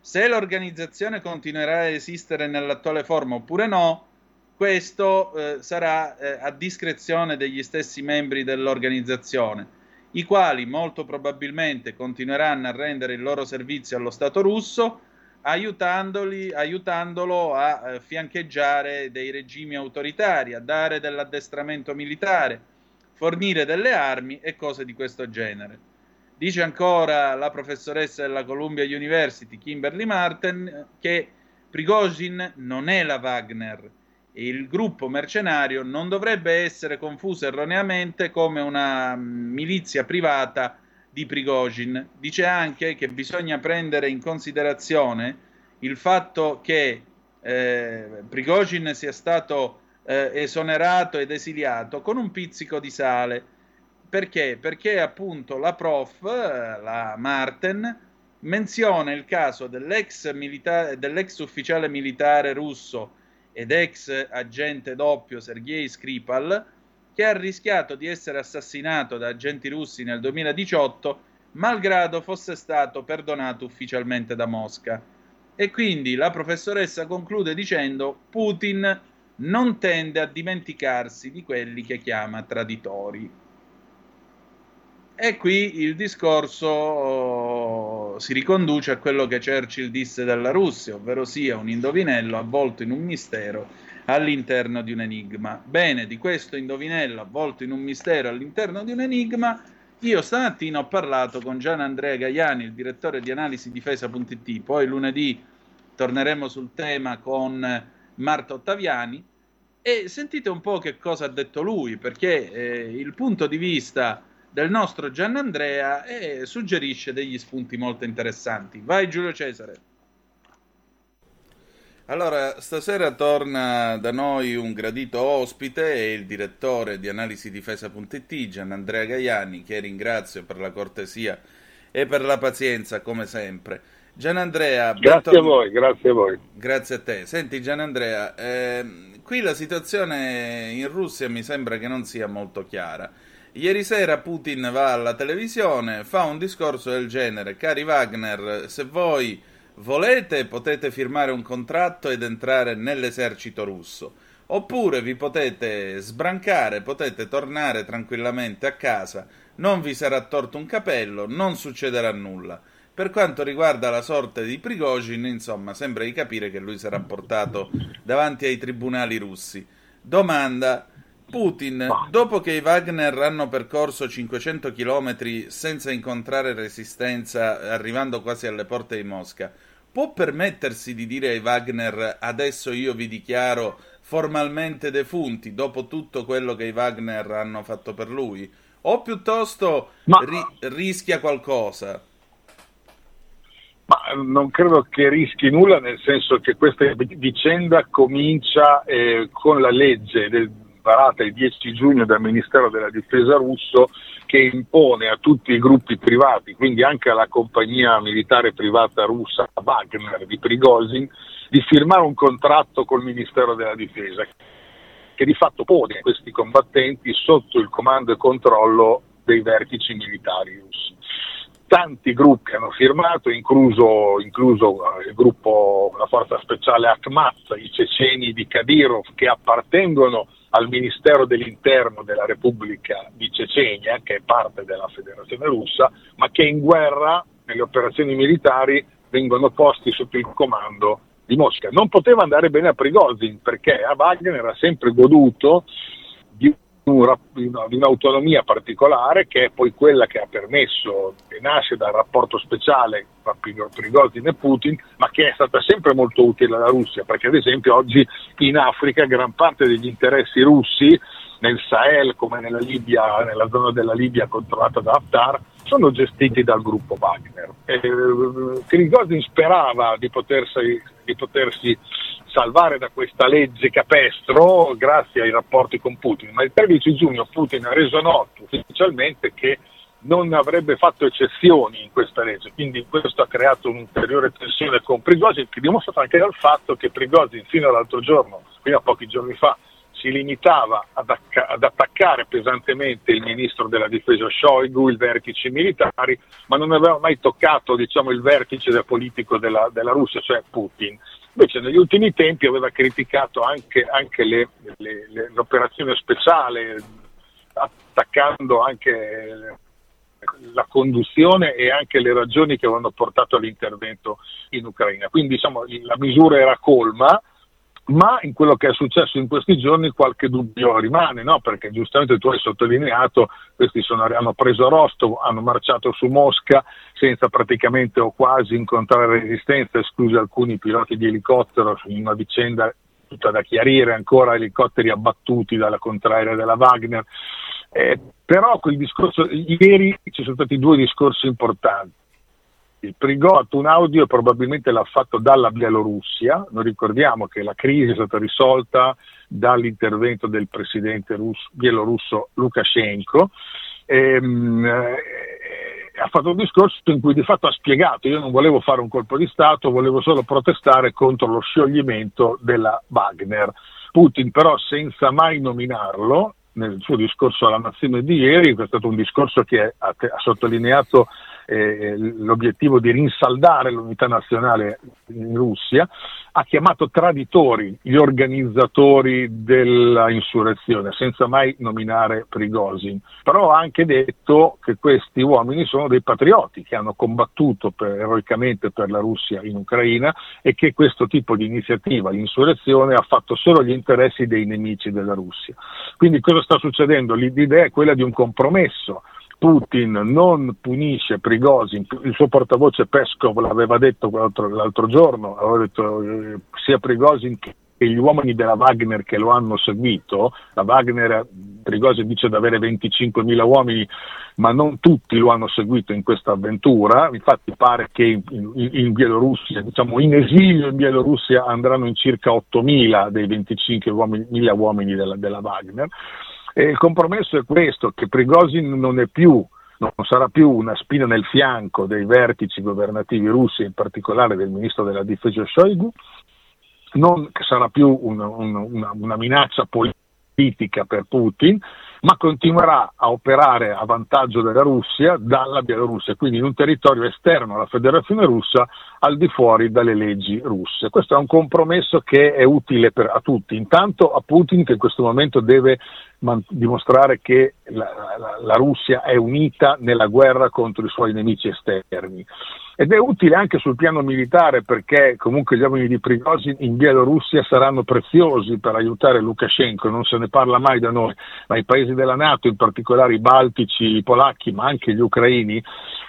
Speaker 3: Se l'organizzazione continuerà a esistere nell'attuale forma oppure no, questo eh, sarà eh, a discrezione degli stessi membri dell'organizzazione i quali molto probabilmente continueranno a rendere il loro servizio allo Stato russo, aiutandolo a eh, fiancheggiare dei regimi autoritari, a dare dell'addestramento militare, fornire delle armi e cose di questo genere. Dice ancora la professoressa della Columbia University, Kimberly Martin, che Prigozhin non è la Wagner, il gruppo mercenario non dovrebbe essere confuso erroneamente come una mm, milizia privata di Prigozhin. Dice anche che bisogna prendere in considerazione il fatto che eh, Prigozhin sia stato eh, esonerato ed esiliato con un pizzico di sale. Perché? Perché appunto la prof, eh, la Marten, menziona il caso dell'ex, milita- dell'ex ufficiale militare russo ed ex agente doppio Sergei Skripal, che ha rischiato di essere assassinato da agenti russi nel 2018, malgrado fosse stato perdonato ufficialmente da Mosca. E quindi la professoressa conclude dicendo Putin non tende a dimenticarsi di quelli che chiama traditori. E qui il discorso oh, si riconduce a quello che Churchill disse della Russia, ovvero sia un indovinello avvolto in un mistero all'interno di un enigma. Bene, di questo indovinello avvolto in un mistero all'interno di un enigma, io stamattina ho parlato con Gian Andrea Gaiani, il direttore di analisi difesa.it, poi lunedì torneremo sul tema con Marta Ottaviani e sentite un po' che cosa ha detto lui, perché eh, il punto di vista del nostro Giannandrea e suggerisce degli spunti molto interessanti. Vai Giulio Cesare.
Speaker 7: Allora, stasera torna da noi un gradito ospite, è il direttore di analisi difesa.it, Giannandrea Gaiani, che ringrazio per la cortesia e per la pazienza come sempre.
Speaker 3: Gianandrea,
Speaker 8: grazie a voi, grazie a voi.
Speaker 3: Grazie a te. Senti Gianandrea, eh, qui la situazione in Russia mi sembra che non sia molto chiara. Ieri sera Putin va alla televisione, fa un discorso del genere, cari Wagner, se voi volete potete firmare un contratto ed entrare nell'esercito russo, oppure vi potete sbrancare, potete tornare tranquillamente a casa, non vi sarà torto un capello, non succederà nulla. Per quanto riguarda la sorte di Prigozhin, insomma, sembra di capire che lui sarà portato davanti ai tribunali russi. Domanda: Putin, dopo che i Wagner hanno percorso 500 km senza incontrare resistenza, arrivando quasi alle porte di Mosca, può permettersi di dire ai Wagner adesso io vi dichiaro formalmente defunti dopo tutto quello che i Wagner hanno fatto per lui? O piuttosto Ma... ri- rischia qualcosa?
Speaker 8: Ma non credo che rischi nulla, nel senso che questa vicenda comincia eh, con la legge del, varata il 10 giugno dal Ministero della Difesa russo che impone a tutti i gruppi privati, quindi anche alla compagnia militare privata russa Wagner di Prigozhin, di firmare un contratto col Ministero della Difesa che di fatto pone questi combattenti sotto il comando e controllo dei vertici militari russi. Tanti gruppi hanno firmato, incluso, incluso eh, il gruppo, la forza speciale Akhmat, i ceceni di Kadyrov che appartengono al Ministero dell'Interno della Repubblica di Cecenia, che è parte della Federazione russa, ma che in guerra, nelle operazioni militari, vengono posti sotto il comando di Mosca. Non poteva andare bene a Prigozhin perché a Wagner era sempre goduto di un'autonomia particolare che è poi quella che ha permesso, che nasce dal rapporto speciale tra Prigozhin e Putin, ma che è stata sempre molto utile alla Russia, perché ad esempio oggi in Africa gran parte degli interessi russi nel Sahel come nella, Libia, nella zona della Libia controllata da Haftar sono gestiti dal gruppo Wagner. Eh, Prigozhin sperava di potersi, di potersi salvare da questa legge capestro grazie ai rapporti con Putin, ma il 13 giugno Putin ha reso noto ufficialmente che non avrebbe fatto eccezioni in questa legge, quindi questo ha creato un'ulteriore tensione con Prigozhin che dimostrata anche dal fatto che Prigozhin fino all'altro giorno, fino a pochi giorni fa, si limitava ad, acc- ad, attaccare pesantemente il ministro della difesa Shoigu, i vertici militari, ma non aveva mai toccato diciamo, il vertice del politico della, della Russia, cioè Putin. Invece negli ultimi tempi aveva criticato anche, anche le, le, le, l'operazione speciale, attaccando anche la conduzione e anche le ragioni che avevano portato all'intervento in Ucraina. Quindi diciamo, la misura era colma, ma in quello che è successo in questi giorni qualche dubbio rimane, no? perché giustamente tu hai sottolineato, questi sono, hanno preso Rostov, hanno marciato su Mosca senza praticamente o quasi incontrare resistenza, esclusi alcuni piloti di elicottero, in una vicenda tutta da chiarire, ancora elicotteri abbattuti dalla contraerea della Wagner. Eh, però discorso, ieri ci sono stati due discorsi importanti il Prigozhin un audio probabilmente l'ha fatto dalla Bielorussia, noi ricordiamo che la crisi è stata risolta dall'intervento del presidente russo, bielorusso Lukashenko, ehm, eh, ha fatto un discorso in cui di fatto ha spiegato io non volevo fare un colpo di Stato, volevo solo protestare contro lo scioglimento della Wagner. Putin però senza mai nominarlo, nel suo discorso alla nazione di ieri, è stato un discorso che ha, ha sottolineato eh, l'obiettivo di rinsaldare l'unità nazionale in Russia, ha chiamato traditori gli organizzatori della insurrezione, senza mai nominare Prigozhin. Però ha anche detto che questi uomini sono dei patrioti che hanno combattuto per, eroicamente per la Russia in Ucraina e che questo tipo di iniziativa, l'insurrezione, ha fatto solo gli interessi dei nemici della Russia. Quindi cosa sta succedendo? L'idea è quella di un compromesso Putin non punisce Prigozhin, il suo portavoce Peskov l'aveva detto l'altro, l'altro giorno, aveva detto eh, sia Prigozhin che gli uomini della Wagner che lo hanno seguito, la Wagner, Prigozhin dice di avere 25.000 uomini, ma non tutti lo hanno seguito in questa avventura, infatti pare che in, in, in Bielorussia, diciamo in esilio in Bielorussia andranno in circa 8.000 dei 25.000 uomini, della, della Wagner. E il compromesso è questo, che Prigozhin non è più non sarà più una spina nel fianco dei vertici governativi russi, in particolare del ministro della difesa Shoigu, non sarà più una, una, una minaccia politica per Putin, ma continuerà a operare a vantaggio della Russia dalla Bielorussia, quindi in un territorio esterno alla Federazione russa al di fuori dalle leggi russe. Questo è un compromesso che è utile per, a tutti, intanto a Putin che in questo momento deve man- dimostrare che la, la, la Russia è unita nella guerra contro i suoi nemici esterni ed è utile anche sul piano militare perché comunque gli uomini di Prigozhin in Bielorussia saranno preziosi per aiutare Lukashenko, non se ne parla mai da noi, ma i paesi della Nato, in particolare i baltici, i polacchi, ma anche gli ucraini,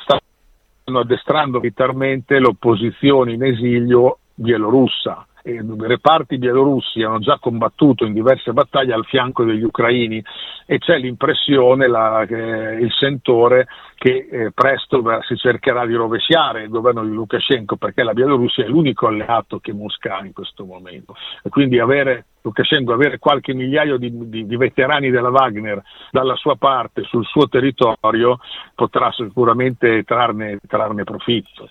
Speaker 8: stanno addestrando militarmente l'opposizione in esilio bielorussa eh, reparti bielorussi hanno già combattuto in diverse battaglie al fianco degli ucraini e c'è l'impressione, la, eh, il sentore che eh, presto si cercherà di rovesciare il governo di Lukashenko perché la Bielorussia è l'unico alleato che Mosca ha in questo momento e quindi avere Lukashenko avere qualche migliaio di, di, di, veterani della Wagner dalla sua parte sul suo territorio potrà sicuramente trarne, trarne profitto.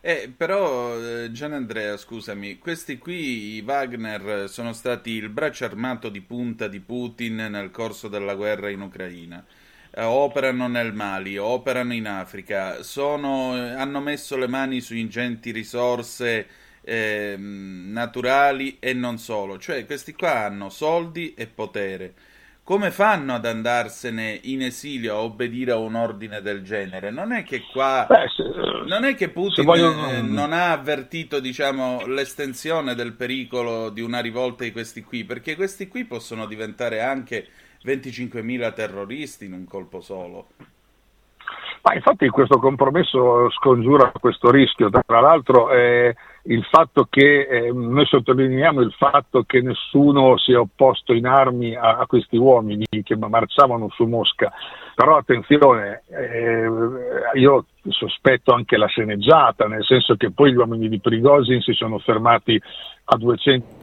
Speaker 7: Eh, però, eh, Gian Andrea, scusami, questi qui, i Wagner, sono stati il braccio armato di punta di Putin nel corso della guerra in Ucraina. Eh, operano nel Mali, operano in Africa, sono, eh, hanno messo le mani su ingenti risorse eh, naturali e non solo. Cioè, questi qua hanno soldi e potere come fanno ad andarsene in esilio a obbedire a un ordine del genere? Non è che qua Beh, se, non è che Putin vogliono... Eh, non ha avvertito, diciamo, l'estensione del pericolo di una rivolta di questi qui, perché questi qui possono diventare anche 25.000 terroristi in un colpo solo.
Speaker 8: Ma infatti questo compromesso scongiura questo rischio, tra l'altro eh, il fatto che eh, noi sottolineiamo il fatto che nessuno si è opposto in armi a, a questi uomini che marciavano su Mosca, però attenzione, eh, io sospetto anche la sceneggiata, nel senso che poi gli uomini di Prigozhin si sono fermati a 200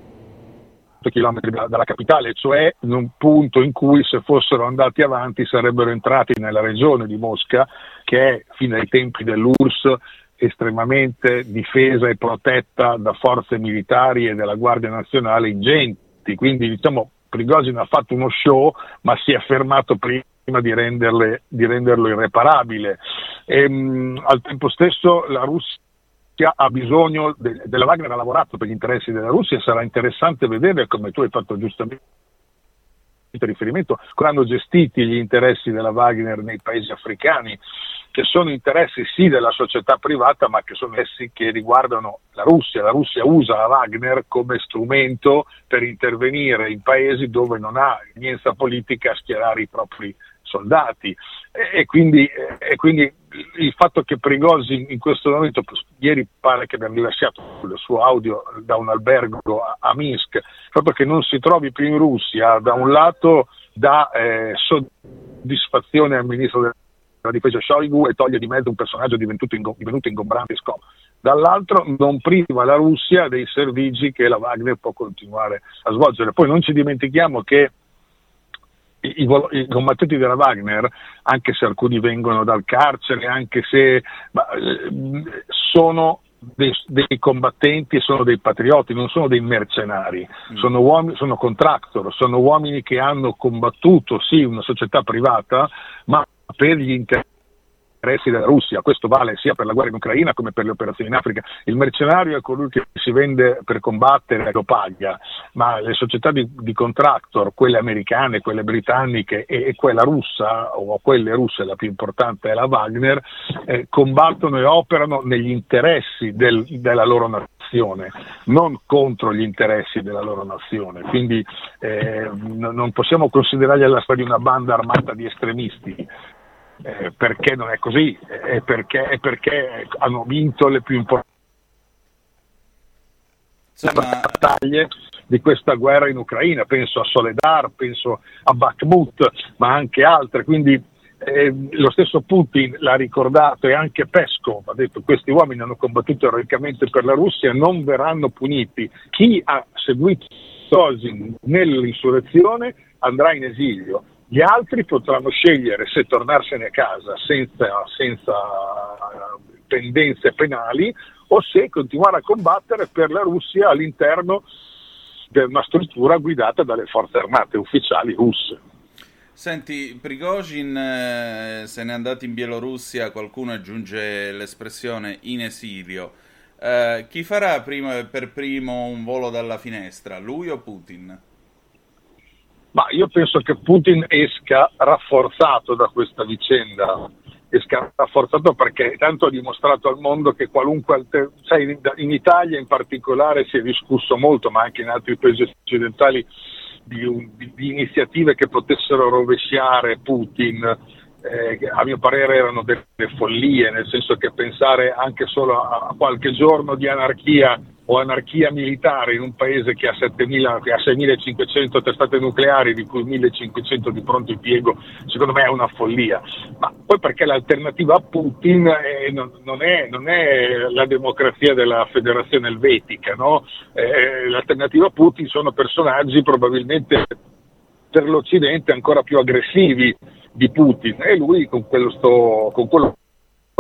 Speaker 8: km dalla capitale, cioè in un punto in cui se fossero andati avanti sarebbero entrati nella regione di Mosca, che è fino ai tempi dell'URSS estremamente difesa e protetta da forze militari e della Guardia Nazionale ingenti. Quindi diciamo Prigozhin ha fatto uno show ma si è fermato prima di, di renderlo irreparabile. E, ehm, mh, al tempo stesso la Russia ha bisogno de- della Wagner ha lavorato per gli interessi della Russia, sarà interessante vedere come tu hai fatto giustamente riferimento, come hanno gestito gli interessi della Wagner nei paesi africani, che sono interessi sì della società privata, ma che sono essi che riguardano la Russia. La Russia usa la Wagner come strumento per intervenire in paesi dove non ha nienza politica a schierare i propri soldati e, quindi, e quindi, il fatto che Prigozhin in questo momento, ieri pare che abbiamo rilasciato il suo audio da un albergo a, Minsk, proprio che non si trovi più in Russia, da un lato dà eh, soddisfazione al ministro della difesa Shoigu e toglie di mezzo un personaggio divenuto, ingombrante e scomodo dall'altro non priva la Russia dei servigi che la Wagner può continuare a svolgere. Poi non ci dimentichiamo che i, i, combattenti della Wagner, anche se alcuni vengono dal carcere, anche se ma, eh, sono dei, dei, combattenti e sono dei patrioti, non sono dei mercenari, mm. sono, uomini, sono contractor, sono uomini che hanno combattuto, sì, una società privata, ma per gli interessi della Russia, questo vale sia per la guerra in Ucraina come per le operazioni in Africa. Il mercenario è colui che si vende per combattere e lo paga, ma le società di, di contractor, quelle americane, quelle britanniche e, e, quella russa, o quelle russe, la più importante è la Wagner, eh, combattono e operano negli interessi del, della loro nazione, non contro gli interessi della loro nazione. Quindi eh, non possiamo considerarli la storia di una banda armata di estremisti, eh, perché non è così, è perché, è perché hanno vinto le più importanti Insomma... battaglie di questa guerra in Ucraina, penso a Soledar, penso a Bakhmut, ma anche altre, quindi eh, lo stesso Putin l'ha ricordato e anche Peskov ha detto che questi uomini hanno combattuto eroicamente per la Russia, non verranno puniti. Chi ha seguito Sosin nell'insurrezione andrà in esilio Gli altri potranno scegliere se tornarsene a casa senza, senza pendenze penali o se continuare a combattere per la Russia all'interno di una struttura guidata dalle forze armate ufficiali russe.
Speaker 7: Senti, Prigozhin eh, se n'è andato in Bielorussia, qualcuno aggiunge l'espressione in esilio. Eh, chi farà prima, per primo un volo dalla finestra, lui o Putin?
Speaker 8: Ma io penso che Putin esca rafforzato da questa vicenda esca rafforzato perché tanto ha dimostrato al mondo che qualunque alter... sai, in Italia in particolare si è discusso molto, ma anche in altri paesi occidentali, di, un, di, di iniziative che potessero rovesciare Putin. Eh, a mio parere erano delle follie, nel senso che pensare anche solo a, a qualche giorno di anarchia o anarchia militare in un paese che ha, 7.000, che ha 6.500 testate nucleari, di cui 1.500 di pronto impiego, secondo me è una follia. Ma poi perché l'alternativa a Putin è, non, non, è, non, è, la democrazia della federazione elvetica, no? eh, l'alternativa a Putin sono personaggi probabilmente per l'Occidente ancora più aggressivi di Putin e lui con sto, con quello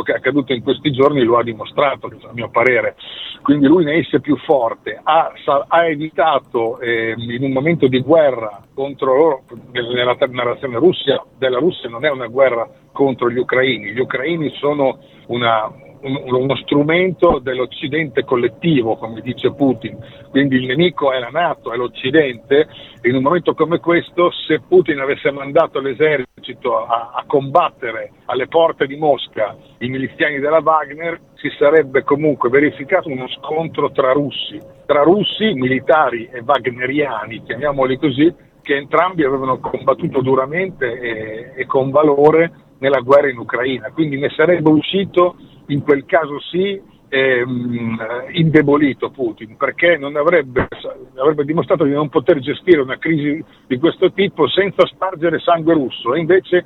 Speaker 8: che è accaduto in questi giorni lo ha dimostrato, a mio parere. Quindi lui ne esce più forte, ha, ha evitato eh, in un momento di guerra contro loro, nella narrazione Russia, della Russia non è una guerra contro gli ucraini, gli ucraini sono una, uno strumento dell'Occidente collettivo, come dice Putin. Quindi il nemico è la Nato, è l'Occidente. In un momento come questo, se Putin avesse mandato l'esercito a, a combattere alle porte di Mosca i miliziani della Wagner, si sarebbe comunque verificato uno scontro tra russi, tra russi, militari e wagneriani, chiamiamoli così, che entrambi avevano combattuto duramente e, e con valore nella guerra in Ucraina. Quindi ne sarebbe uscito in quel caso sì ehm, indebolito Putin perché non avrebbe, avrebbe, dimostrato di non poter gestire una crisi di questo tipo senza spargere sangue russo. E invece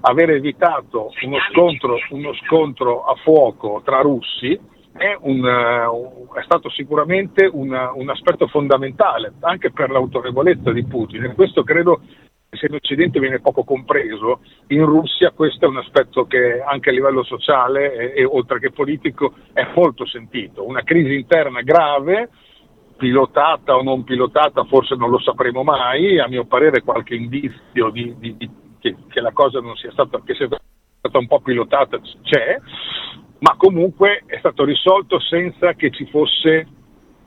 Speaker 8: aver evitato uno scontro, uno scontro a fuoco tra russi è, un, è stato sicuramente una, un aspetto fondamentale anche per l'autorevolezza di Putin. E questo credo se in Occidente viene poco compreso, in Russia questo è un aspetto che anche a livello sociale e, e oltre che politico è molto sentito. Una crisi interna grave, pilotata o non pilotata forse non lo sapremo mai, a mio parere qualche indizio di, di, di, che, che, la cosa non sia stata, che sia stata un po' pilotata c'è, ma comunque è stato risolto senza che ci fosse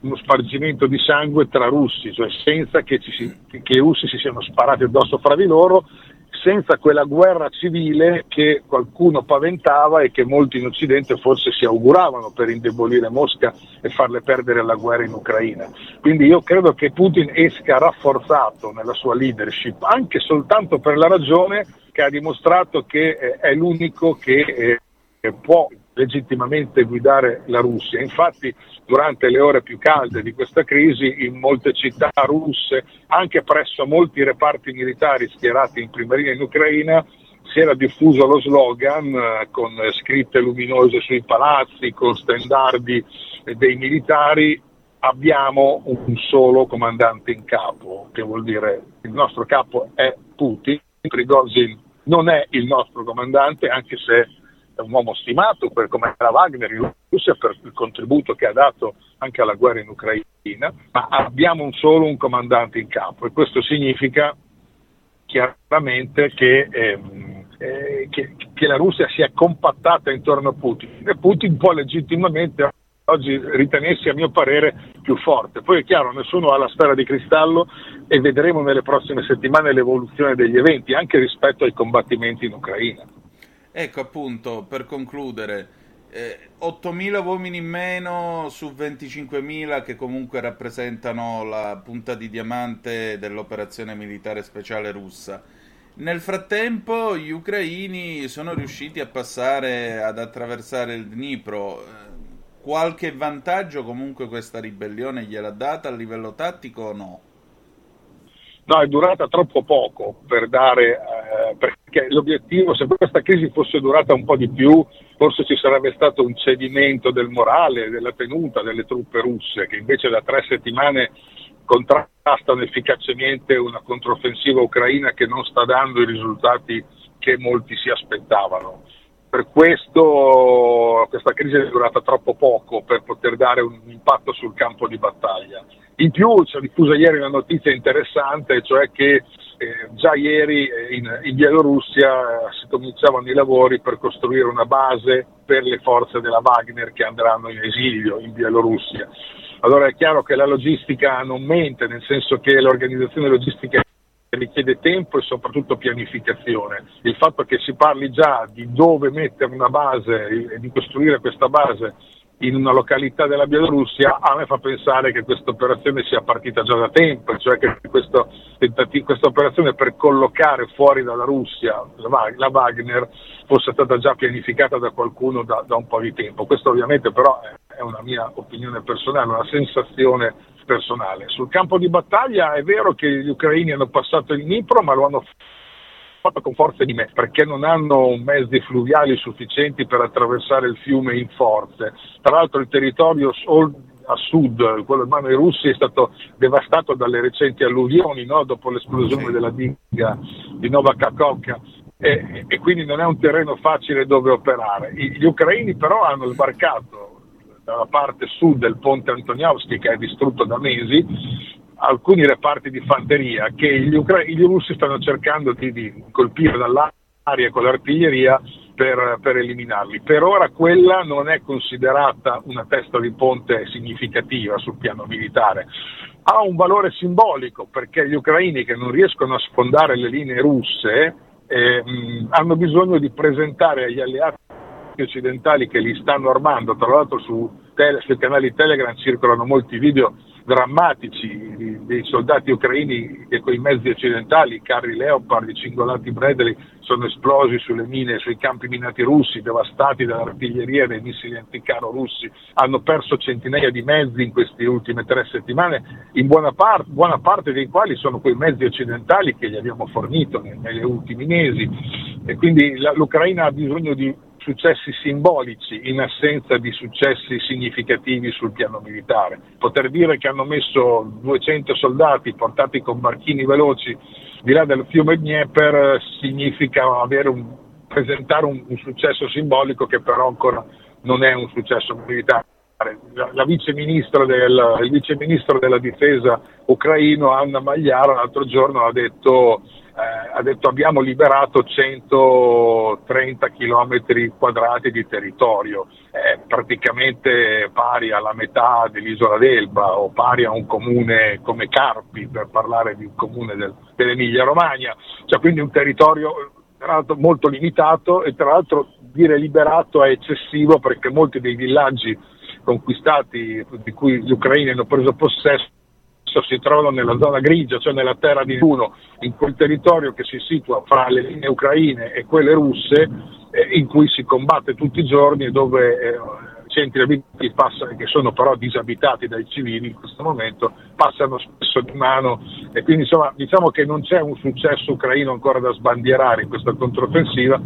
Speaker 8: uno spargimento di sangue tra russi, cioè senza che, ci, che i russi si siano sparati addosso fra di loro, senza quella guerra civile che qualcuno paventava e che molti in Occidente forse si auguravano per indebolire Mosca e farle perdere la guerra in Ucraina. Quindi io credo che Putin esca rafforzato nella sua leadership, anche soltanto per la ragione che ha dimostrato che eh, è l'unico che eh, può legittimamente guidare la Russia. Infatti durante le ore più calde di questa crisi in molte città russe, anche presso molti reparti militari schierati in prima linea in Ucraina, si era diffuso lo slogan eh, con scritte luminose sui palazzi, con stendardi dei militari abbiamo un solo comandante in capo, che vuol dire il nostro capo è Putin, Prigozhin non è il nostro comandante, anche se è un uomo stimato per come era Wagner in Russia per il contributo che ha dato anche alla guerra in Ucraina, ma abbiamo un solo un comandante in capo e questo significa chiaramente che, ehm, eh, che, che la Russia si è compattata intorno a Putin e Putin può legittimamente oggi ritenersi a mio parere più forte. Poi è chiaro, nessuno ha la sfera di cristallo e vedremo nelle prossime settimane l'evoluzione degli eventi anche rispetto ai combattimenti in Ucraina.
Speaker 7: Ecco appunto, per concludere, eh, 8.000 uomini in meno su 25.000 che comunque rappresentano la punta di diamante dell'operazione militare speciale russa. Nel frattempo gli ucraini sono riusciti a passare ad attraversare il Dnipro. Eh, qualche vantaggio comunque questa ribellione gliel'ha data a livello tattico o no?
Speaker 8: No, è durata troppo poco per dare, eh, perché l'obiettivo, se questa crisi fosse durata un po' di più, forse ci sarebbe stato un cedimento del morale, della tenuta delle truppe russe, che invece da tre settimane contrastano efficacemente una controffensiva ucraina che non sta dando i risultati che molti si aspettavano. Per questo questa crisi è durata troppo poco per poter dare un impatto sul campo di battaglia. In più si è diffusa ieri una notizia interessante, cioè che eh, già ieri eh, in, in Bielorussia si cominciavano i lavori per costruire una base per le forze della Wagner che andranno in esilio in Bielorussia. Allora è chiaro che la logistica non mente, nel senso che l'organizzazione logistica richiede tempo e soprattutto pianificazione. Il fatto che si parli già di dove mettere una base e di costruire questa base in una località della Bielorussia a me fa pensare che questa operazione sia partita già da tempo, cioè che questo, questa operazione per collocare fuori dalla Russia la, Wagner fosse stata già pianificata da qualcuno da, da un po' di tempo. Questo ovviamente però è una mia opinione personale, una sensazione personale. Sul campo di battaglia è vero che gli ucraini hanno passato il Dnipro, ma lo hanno fatto con forze di me, perché non hanno mezzi fluviali sufficienti per attraversare il fiume in forze. Tra l'altro il territorio a sud, quello in mano ai russi, è stato devastato dalle recenti alluvioni no? dopo l'esplosione della diga di Nova Kakhovka. E, e, quindi non è un terreno facile dove operare. Gli ucraini però hanno sbarcato dalla parte sud del ponte Antoniowski che è distrutto da mesi, alcuni reparti di fanteria che gli, Ucra- gli russi stanno cercando di, di, colpire dall'aria con l'artiglieria per, per, eliminarli. Per ora quella non è considerata una testa di ponte significativa sul piano militare. Ha un valore simbolico perché gli ucraini che non riescono a sfondare le linee russe eh, mh, hanno bisogno di presentare agli alleati occidentali che li stanno armando, tra l'altro su tele, sui canali Telegram circolano molti video drammatici dei soldati ucraini che con i mezzi occidentali, i carri Leopard, i cingolati Bradley, sono esplosi sulle mine, sui campi minati russi, devastati dall'artiglieria e dai missili anticaro russi, hanno perso centinaia di mezzi in queste ultime tre settimane, in buona, par- buona parte dei quali sono quei mezzi occidentali che gli abbiamo fornito negli ultimi mesi. E quindi la, l'Ucraina ha bisogno di successi simbolici in assenza di successi significativi sul piano militare. Poter dire che hanno messo 200 soldati portati con barchini veloci di là del fiume Dnieper significa un, presentare un, un, successo simbolico che però ancora non è un successo militare. La, la vice del, il vice ministro della difesa ucraino Anna Magliara l'altro giorno ha detto eh, ha detto abbiamo liberato 130 km quadrati di territorio, eh, praticamente pari alla metà dell'isola d'Elba o pari a un comune come Carpi, per parlare di un comune del, dell'Emilia Romagna, cioè quindi un territorio tra l'altro molto limitato e tra l'altro dire liberato è eccessivo perché molti dei villaggi conquistati di cui gli ucraini hanno preso possesso spesso si trovano nella zona grigia, cioè nella terra di Uno, in quel territorio che si situa fra le linee ucraine e quelle russe, eh, in cui si combatte tutti i giorni e dove eh, centri abitati passano, che sono però disabitati dai civili in questo momento, passano spesso di mano. E quindi insomma diciamo che non c'è un successo ucraino ancora da sbandierare in questa controffensiva,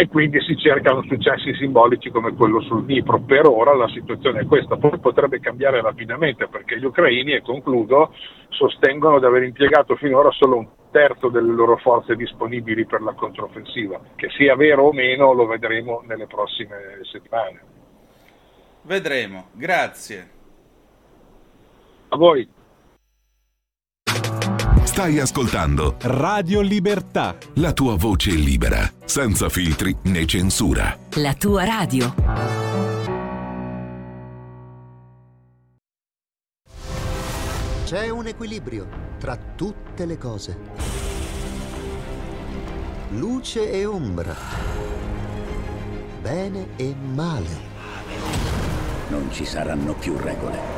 Speaker 8: e quindi si cercano successi simbolici come quello sul Dnipro. Per ora la situazione è questa, poi potrebbe cambiare rapidamente perché gli ucraini, e concludo, sostengono di aver impiegato finora solo un terzo delle loro forze disponibili per la controffensiva. Che sia vero o meno lo vedremo nelle prossime settimane.
Speaker 7: Vedremo, grazie.
Speaker 8: A voi.
Speaker 9: Stai ascoltando
Speaker 1: Radio Libertà.
Speaker 9: La tua voce libera, senza filtri né censura.
Speaker 10: La tua radio.
Speaker 11: C'è un equilibrio tra tutte le cose. Luce e ombra. Bene e male.
Speaker 12: Non ci saranno più regole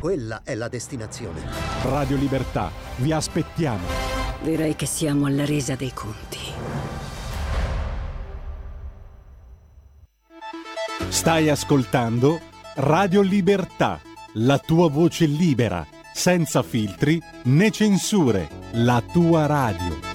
Speaker 11: quella è la destinazione.
Speaker 1: Radio Libertà, vi aspettiamo.
Speaker 10: Direi che siamo alla resa dei conti.
Speaker 1: Stai ascoltando Radio Libertà, la tua voce libera, senza filtri né censure, la tua radio.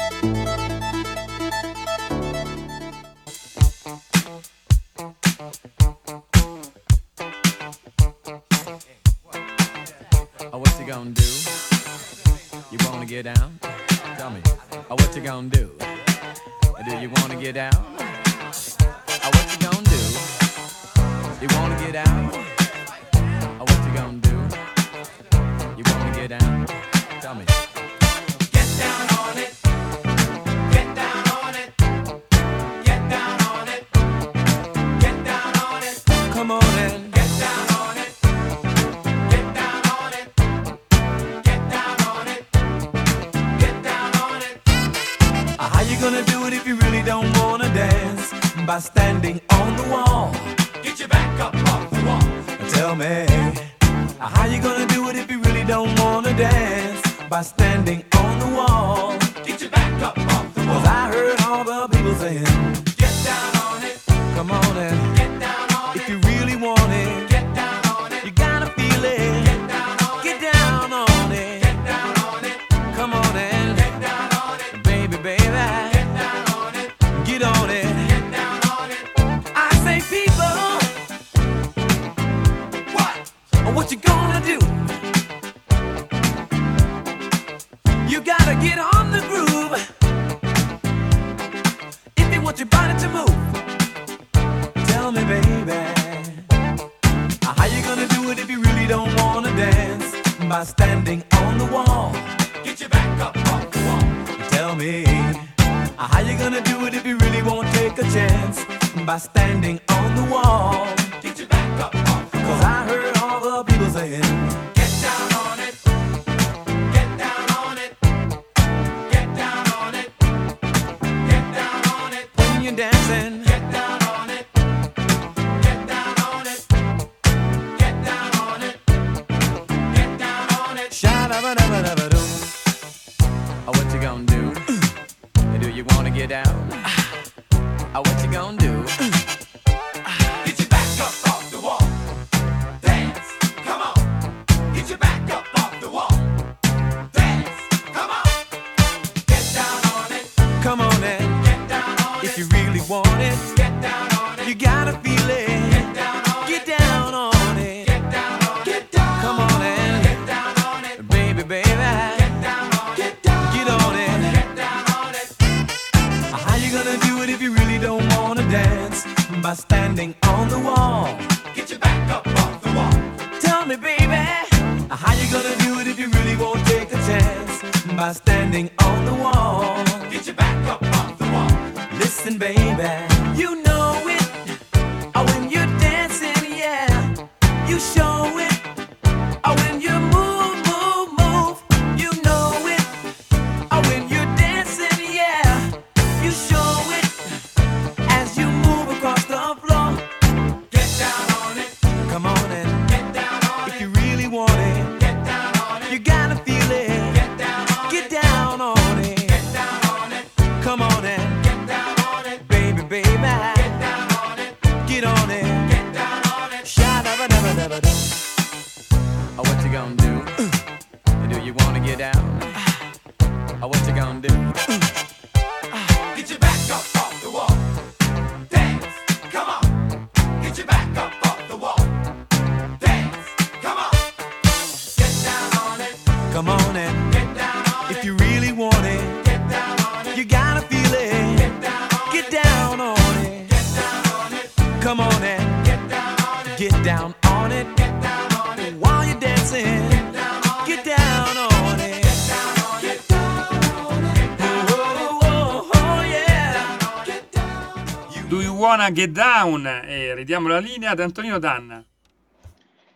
Speaker 13: Get Down
Speaker 2: e ridiamo la linea ad Antonino Danna.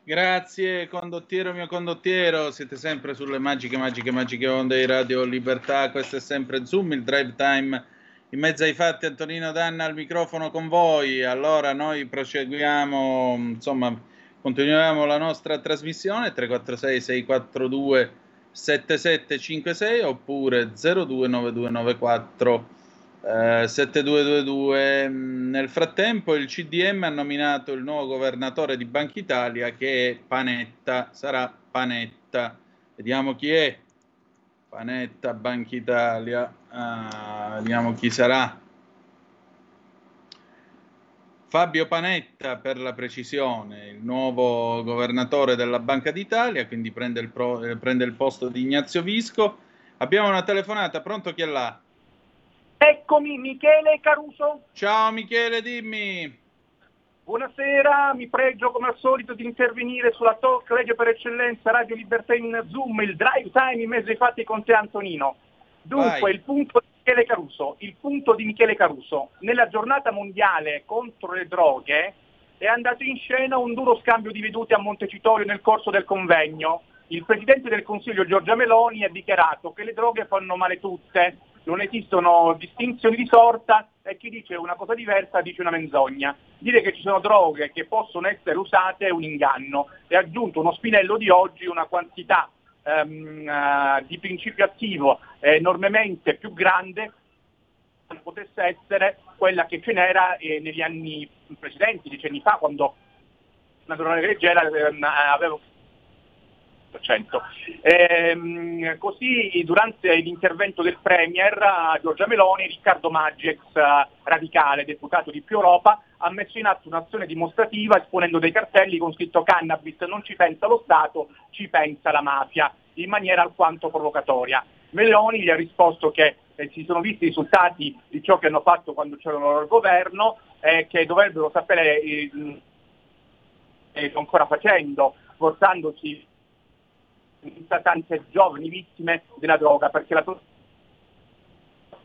Speaker 3: Grazie condottiero mio condottiero, siete sempre sulle magiche, magiche, magiche onde di Radio Libertà, questo è sempre Zoom, il drive time in mezzo ai fatti, Antonino Danna al microfono con voi, allora noi proseguiamo, insomma continuiamo la nostra trasmissione 346 642 7756 oppure 029294 eh, 7222. Nel frattempo il CDM ha nominato il nuovo governatore di Banca Italia che è Panetta, sarà Panetta. Vediamo chi è. Panetta, Banca Italia. Ah, vediamo chi sarà. Fabio Panetta, per la precisione, il nuovo governatore della Banca d'Italia, quindi prende il, pro, eh, prende il posto di Ignazio Visco. Abbiamo una telefonata, pronto chi è là?
Speaker 14: Eccomi, Michele Caruso.
Speaker 3: Ciao Michele, dimmi.
Speaker 14: Buonasera, mi pregio come al solito di intervenire sulla talk radio per eccellenza Radio Libertà in Zoom, il drive time in mezzo ai fatti con te Antonino. Dunque, Vai. il punto Michele Caruso, il punto di Michele Caruso. Nella giornata mondiale contro le droghe è andato in scena un duro scambio di vedute a Montecitorio nel corso del convegno. Il Presidente del Consiglio Giorgia Meloni ha dichiarato che le droghe fanno male tutte, non esistono distinzioni di sorta e chi dice una cosa diversa dice una menzogna. Dire che ci sono droghe che possono essere usate è un inganno. E aggiunto uno spinello di oggi una quantità ehm, uh, di principio attivo enormemente più grande potesse essere quella che ce n'era eh, negli anni precedenti, decenni fa, quando la droga leggera ehm, aveva Ehm, così durante l'intervento del Premier Giorgia Meloni, Riccardo Maggi, ex radicale, deputato di Più Europa, ha messo in atto un'azione dimostrativa esponendo dei cartelli con scritto cannabis non ci pensa lo Stato, ci pensa la mafia, in maniera alquanto provocatoria. Meloni gli ha risposto che eh, si sono visti i risultati di ciò che hanno fatto quando c'erano al governo e eh, che dovrebbero sapere eh, ancora facendo, portandosi tante giovani vittime della droga, perché la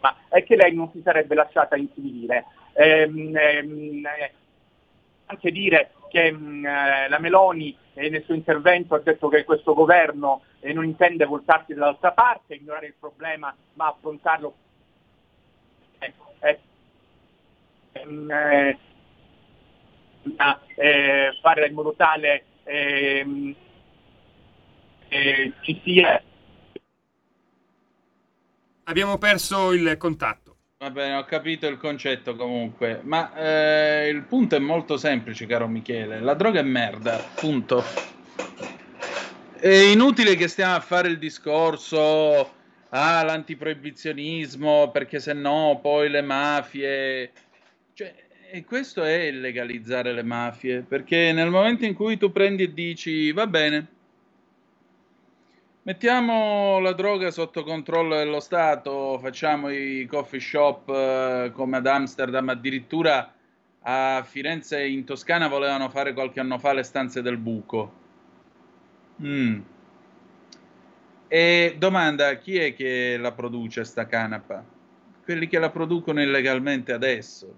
Speaker 14: ma è che lei non si sarebbe lasciata intimidire. Ehm, ehm, anche dire che mm, eh, la Meloni eh, nel suo intervento ha detto che questo governo eh, non intende voltarsi dall'altra parte, ignorare il problema, ma affrontarlo eh, eh, ehm, eh, fare in modo tale ehm, eh, ci sia.
Speaker 2: Abbiamo perso il contatto.
Speaker 3: Va bene, ho capito il concetto comunque, ma eh, il punto è molto semplice, caro Michele. La droga è merda, punto. È inutile che stiamo a fare il discorso ah, l'antiproibizionismo, perché se no poi le mafie... Cioè, e questo è legalizzare le mafie, perché nel momento in cui tu prendi e dici va bene, Mettiamo la droga sotto controllo dello Stato, facciamo i coffee shop eh, come ad Amsterdam, addirittura a Firenze in Toscana volevano fare qualche anno fa le stanze del buco. Mm. E domanda, chi è che la produce sta canapa? Quelli che la producono illegalmente adesso.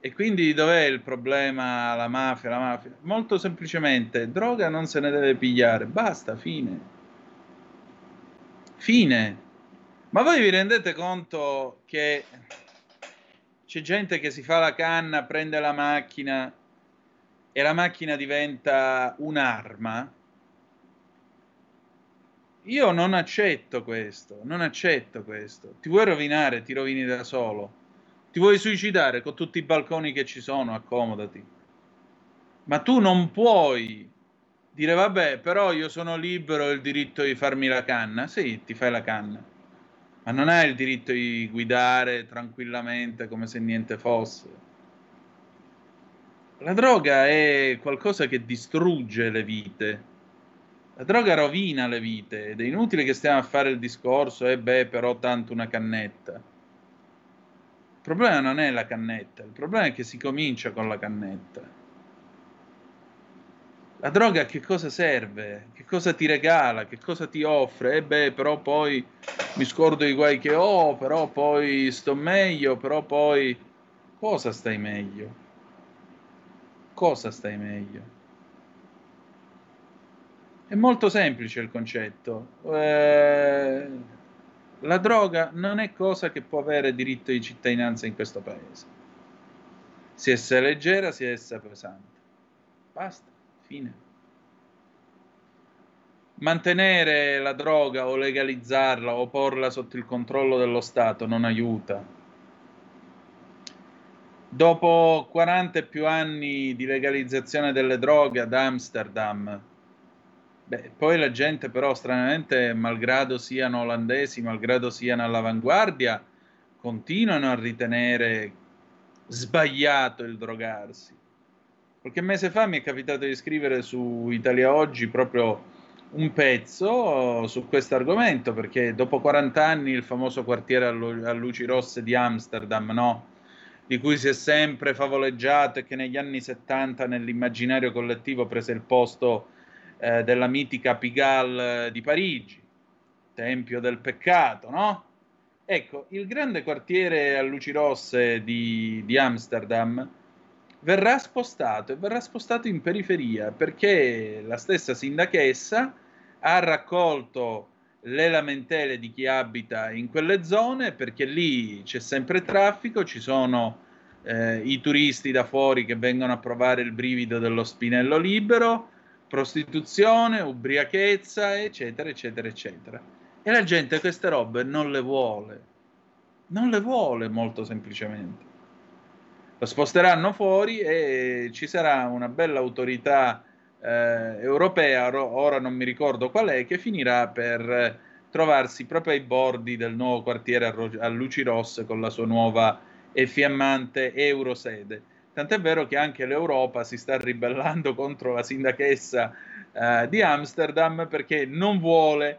Speaker 3: E quindi dov'è il problema? La mafia, la mafia? Molto semplicemente, droga non se ne deve pigliare, basta, fine. Fine. Ma voi vi rendete conto che c'è gente che si fa la canna, prende la macchina e la macchina diventa un'arma? Io non accetto questo, non accetto questo. Ti vuoi rovinare, ti rovini da solo. Ti vuoi suicidare con tutti i balconi che ci sono, accomodati. Ma tu non puoi dire vabbè, però io sono libero ho il diritto di farmi la canna. Sì, ti fai la canna. Ma non hai il diritto di guidare tranquillamente come se niente fosse. La droga è qualcosa che distrugge le vite. La droga rovina le vite ed è inutile che stiamo a fare il discorso, e eh beh, però tanto una cannetta. Il problema non è la cannetta, il problema è che si comincia con la cannetta. La droga a che cosa serve? Che cosa ti regala? Che cosa ti offre? E eh beh, però poi mi scordo i guai che ho, però poi sto meglio, però poi... Cosa stai meglio? Cosa stai meglio? È molto semplice il concetto. Eh, la droga non è cosa che può avere diritto di cittadinanza in questo paese. Sia essa leggera, sia essa pesante. Basta. Fine. Mantenere la droga o legalizzarla o porla sotto il controllo dello Stato non aiuta. Dopo 40 e più anni di legalizzazione delle droghe ad Amsterdam, beh, poi la gente però stranamente, malgrado siano olandesi, malgrado siano all'avanguardia, continuano a ritenere sbagliato il drogarsi. Qualche mese fa mi è capitato di scrivere su Italia Oggi proprio un pezzo su questo argomento, perché dopo 40 anni il famoso quartiere a, lu- a luci rosse di Amsterdam, no? di cui si è sempre favoleggiato e che negli anni 70 nell'immaginario collettivo prese il posto eh, della mitica Pigalle di Parigi, tempio del peccato, no? Ecco, il grande quartiere a luci rosse di, di Amsterdam verrà spostato e verrà spostato in periferia perché la stessa sindachessa ha raccolto le lamentele di chi abita in quelle zone perché lì c'è sempre traffico, ci sono eh, i turisti da fuori che vengono a provare il brivido dello spinello libero, prostituzione, ubriachezza, eccetera, eccetera, eccetera. E la gente queste robe non le vuole, non le vuole molto semplicemente lo sposteranno fuori e ci sarà una bella autorità eh, europea, ora non mi ricordo qual è, che finirà per trovarsi proprio ai bordi del nuovo quartiere a, ro- a luci rosse con la sua nuova e fiammante eurosede. Tant'è vero che anche l'Europa si sta ribellando contro la sindachessa eh, di Amsterdam perché non vuole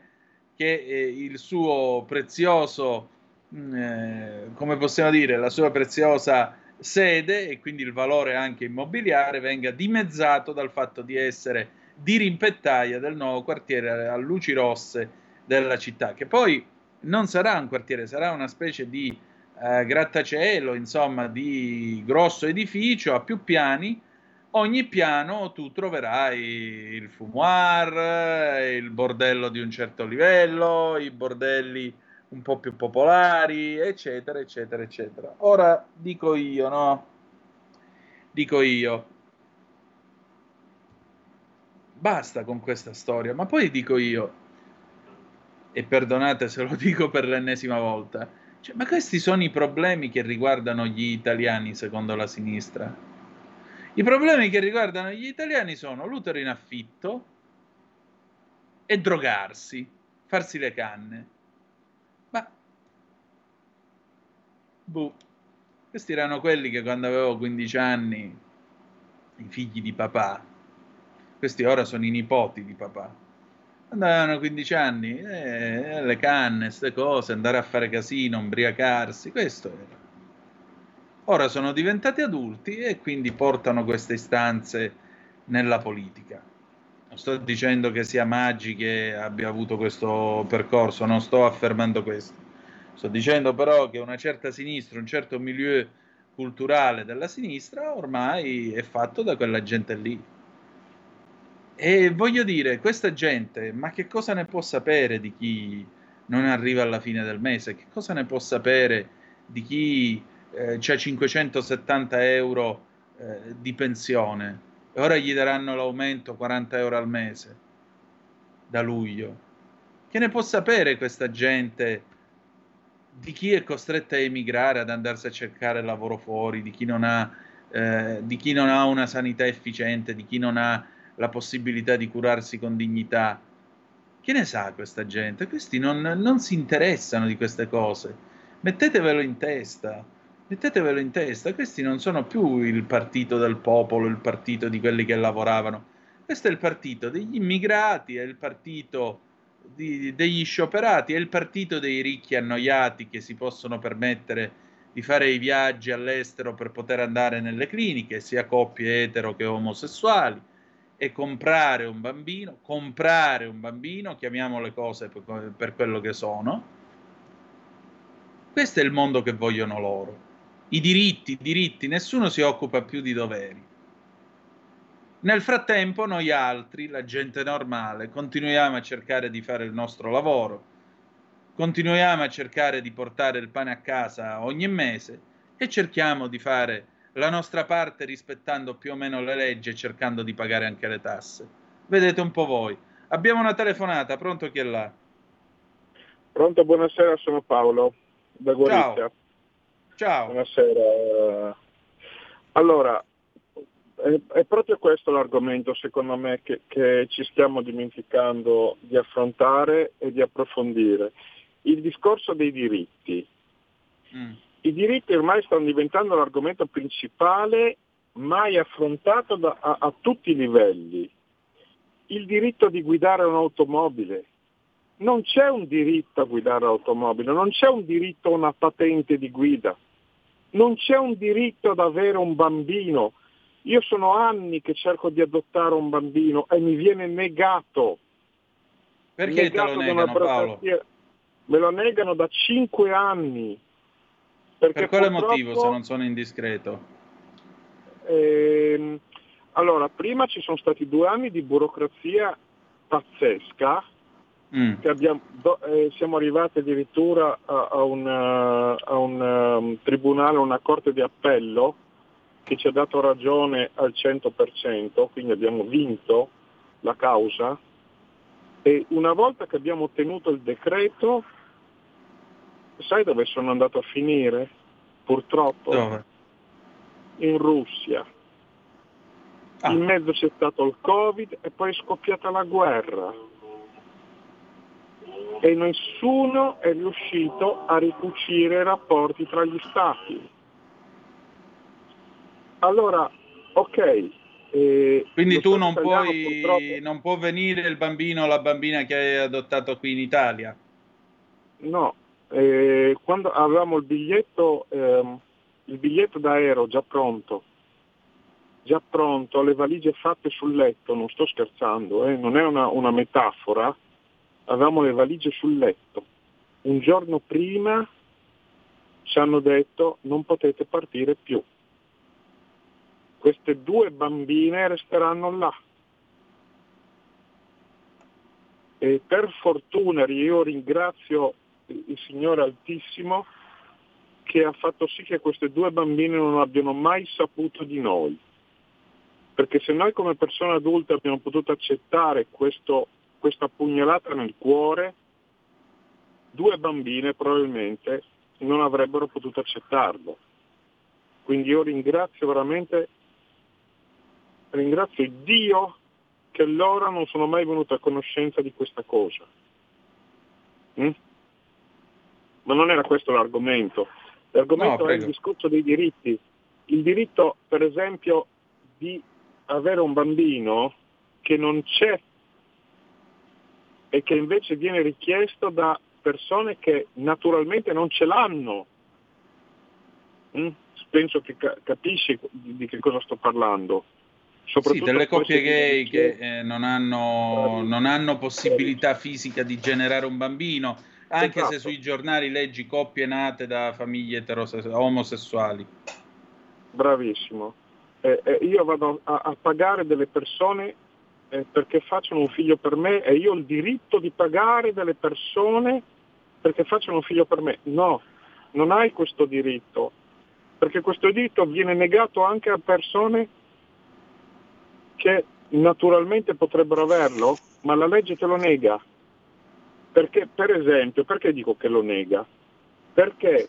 Speaker 3: che eh, il suo prezioso, mm, eh, come possiamo dire, la sua preziosa sede e quindi il valore anche immobiliare venga dimezzato dal fatto di essere dirimpettaia del nuovo quartiere a luci rosse della città, che poi non sarà un quartiere, sarà una specie di eh, grattacielo, insomma, di grosso edificio a più piani. Ogni piano tu troverai il fumoir, il bordello di un certo livello, i bordelli un po' più popolari, eccetera, eccetera, eccetera. Ora dico io, no? Dico io. Basta con questa storia, ma poi dico io, e perdonate se lo dico per l'ennesima volta, cioè, ma questi sono i problemi che riguardano gli italiani secondo la sinistra. I problemi che riguardano gli italiani sono l'utero in affitto e drogarsi, farsi le canne. Boh. Questi erano quelli che quando avevo 15 anni, i figli di papà, questi ora sono i nipoti di papà, quando avevano 15 anni, eh, le canne, queste cose, andare a fare casino, ubriacarsi, questo era. Ora sono diventati adulti e quindi portano queste istanze nella politica. Non sto dicendo che sia Maggi che abbia avuto questo percorso, non sto affermando questo Sto dicendo però che una certa sinistra, un certo milieu culturale della sinistra ormai è fatto da quella gente lì. E voglio dire, questa gente, ma che cosa ne può sapere di chi non arriva alla fine del mese? Che cosa ne può sapere di chi eh, ha 570 euro eh, di pensione e ora gli daranno l'aumento 40 euro al mese da luglio? Che ne può sapere questa gente di chi è costretto a emigrare, ad andarsi a cercare lavoro fuori, di chi non ha, eh, di chi non ha una sanità efficiente, di chi non ha la possibilità di curarsi con dignità. Che ne sa questa gente? Questi non, non si interessano di queste cose. Mettetevelo in testa. Mettetevelo in testa, questi non sono più il partito del popolo, il partito di quelli che lavoravano. Questo è il partito degli immigrati, è il partito di, degli scioperati, è il partito dei ricchi annoiati che si possono permettere di fare i viaggi all'estero per poter andare nelle cliniche, sia coppie etero che omosessuali, e comprare un bambino, comprare un bambino, chiamiamo le cose per, per quello che sono. Questo è il mondo che vogliono loro. I diritti, i diritti, nessuno si occupa più di doveri. Nel frattempo noi altri, la gente normale, continuiamo a cercare di fare il nostro lavoro, continuiamo a cercare di portare il pane a casa ogni mese e cerchiamo di fare la nostra parte rispettando più o meno le leggi e cercando di pagare anche le tasse. Vedete un po' voi. Abbiamo una telefonata, pronto chi è là?
Speaker 15: Pronto, buonasera, sono Paolo da Gorizia.
Speaker 3: Ciao. Ciao.
Speaker 15: Buonasera. Allora, è, proprio questo l'argomento, secondo me, che, che, ci stiamo dimenticando di affrontare e di approfondire. Il discorso dei diritti. Mm. I diritti ormai stanno diventando l'argomento principale mai affrontato da, a, a tutti i livelli. Il diritto di guidare un'automobile. Non c'è un diritto a guidare l'automobile, non c'è un diritto a una patente di guida, non c'è un diritto ad avere un bambino. Io sono anni che cerco di adottare un bambino e mi viene negato.
Speaker 3: Perché negato te lo negano Paolo?
Speaker 15: Me lo negano da cinque anni.
Speaker 3: per quale motivo, se non sono indiscreto?
Speaker 15: Ehm, allora, prima ci sono stati due anni di burocrazia pazzesca, Mm. Abbiamo, do, eh, siamo arrivati addirittura a, a un, uh, a un um, tribunale, una corte di appello che ci ha dato ragione al 100%, quindi abbiamo vinto la causa e una volta che abbiamo ottenuto il decreto, sai dove sono andato a finire? Purtroppo
Speaker 3: dove?
Speaker 15: in Russia. Ah. In mezzo c'è stato il Covid e poi è scoppiata la guerra e nessuno è riuscito a ricucire i rapporti tra gli stati. Allora, ok.
Speaker 3: Eh, Quindi tu non puoi, purtroppo... non può venire il bambino o la bambina che hai adottato qui in Italia?
Speaker 15: No, eh, quando avevamo il biglietto, ehm, il biglietto d'aereo già pronto, già pronto, le valigie fatte sul letto, non sto scherzando, eh, non è una, una metafora, avevamo le valigie sul letto. Un giorno prima ci hanno detto non potete partire più. Queste due bambine resteranno là. E per fortuna io ringrazio il Signore Altissimo che ha fatto sì che queste due bambine non abbiano mai saputo di noi. Perché se noi come persone adulte abbiamo potuto accettare questo questa pugnalata nel cuore, due bambine probabilmente non avrebbero potuto accettarlo. Quindi io ringrazio veramente, ringrazio Dio che loro non sono mai venuti a conoscenza di questa cosa. Mm? Ma non era questo l'argomento. L'argomento no, è il discorso dei diritti. Il diritto, per esempio, di avere un bambino che non c'è e che invece viene richiesto da persone che naturalmente non ce l'hanno. Mm? Penso che ca- capisci di, che cosa sto parlando.
Speaker 3: Sì, delle coppie gay che, che eh, non, hanno, non, hanno, possibilità fisica di generare un bambino, anche esatto. se sui giornali leggi coppie nate da famiglie omosessuali.
Speaker 15: Bravissimo. Eh, eh, io vado a, a pagare delle persone eh, perché facciano un figlio per me e io ho il diritto di pagare delle persone perché facciano un figlio per me. No, non hai questo diritto, perché questo diritto viene negato anche a persone che naturalmente potrebbero averlo, ma la legge te lo nega. Perché, per esempio, perché dico che lo nega? Perché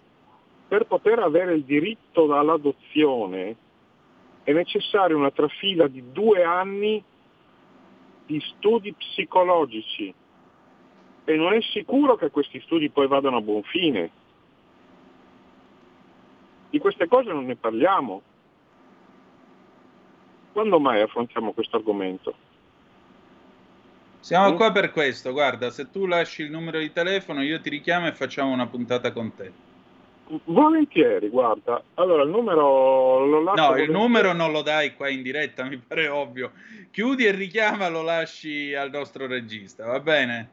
Speaker 15: per poter avere il diritto all'adozione è necessaria una trafila di due anni di studi psicologici e non è sicuro che questi studi poi vadano a buon fine. Di queste cose non ne parliamo. Quando mai affrontiamo questo argomento?
Speaker 3: Siamo mm? qua per questo, guarda, se tu lasci il numero di telefono io ti richiamo e facciamo una puntata con te.
Speaker 15: Volentieri, guarda. Allora, il numero lo lascio.
Speaker 3: No,
Speaker 15: volentieri.
Speaker 3: il numero non lo dai qua in diretta, mi pare ovvio. Chiudi e richiama, lo lasci al nostro regista, va bene?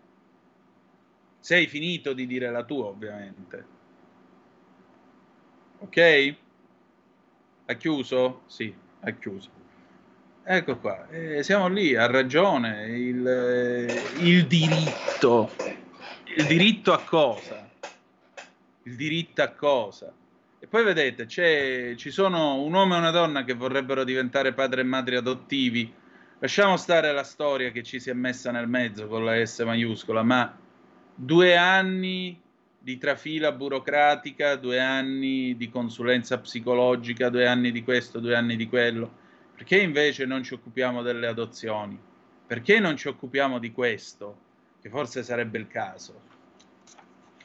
Speaker 3: Sei finito di dire la tua, ovviamente. Ok? Ha chiuso? Sì, ha chiuso. Ecco qua, eh, siamo lì, ha ragione. Il, eh, il diritto. Il diritto a cosa? il diritto a cosa? E poi vedete, ci sono un uomo e una donna che vorrebbero diventare padri e madri adottivi. Lasciamo stare la storia che ci si è messa nel mezzo con la S maiuscola, ma due anni di trafila burocratica, due anni di consulenza psicologica, due anni di questo, due anni di quello. Perché invece non ci occupiamo delle adozioni? Perché non ci occupiamo di questo? Che forse sarebbe il caso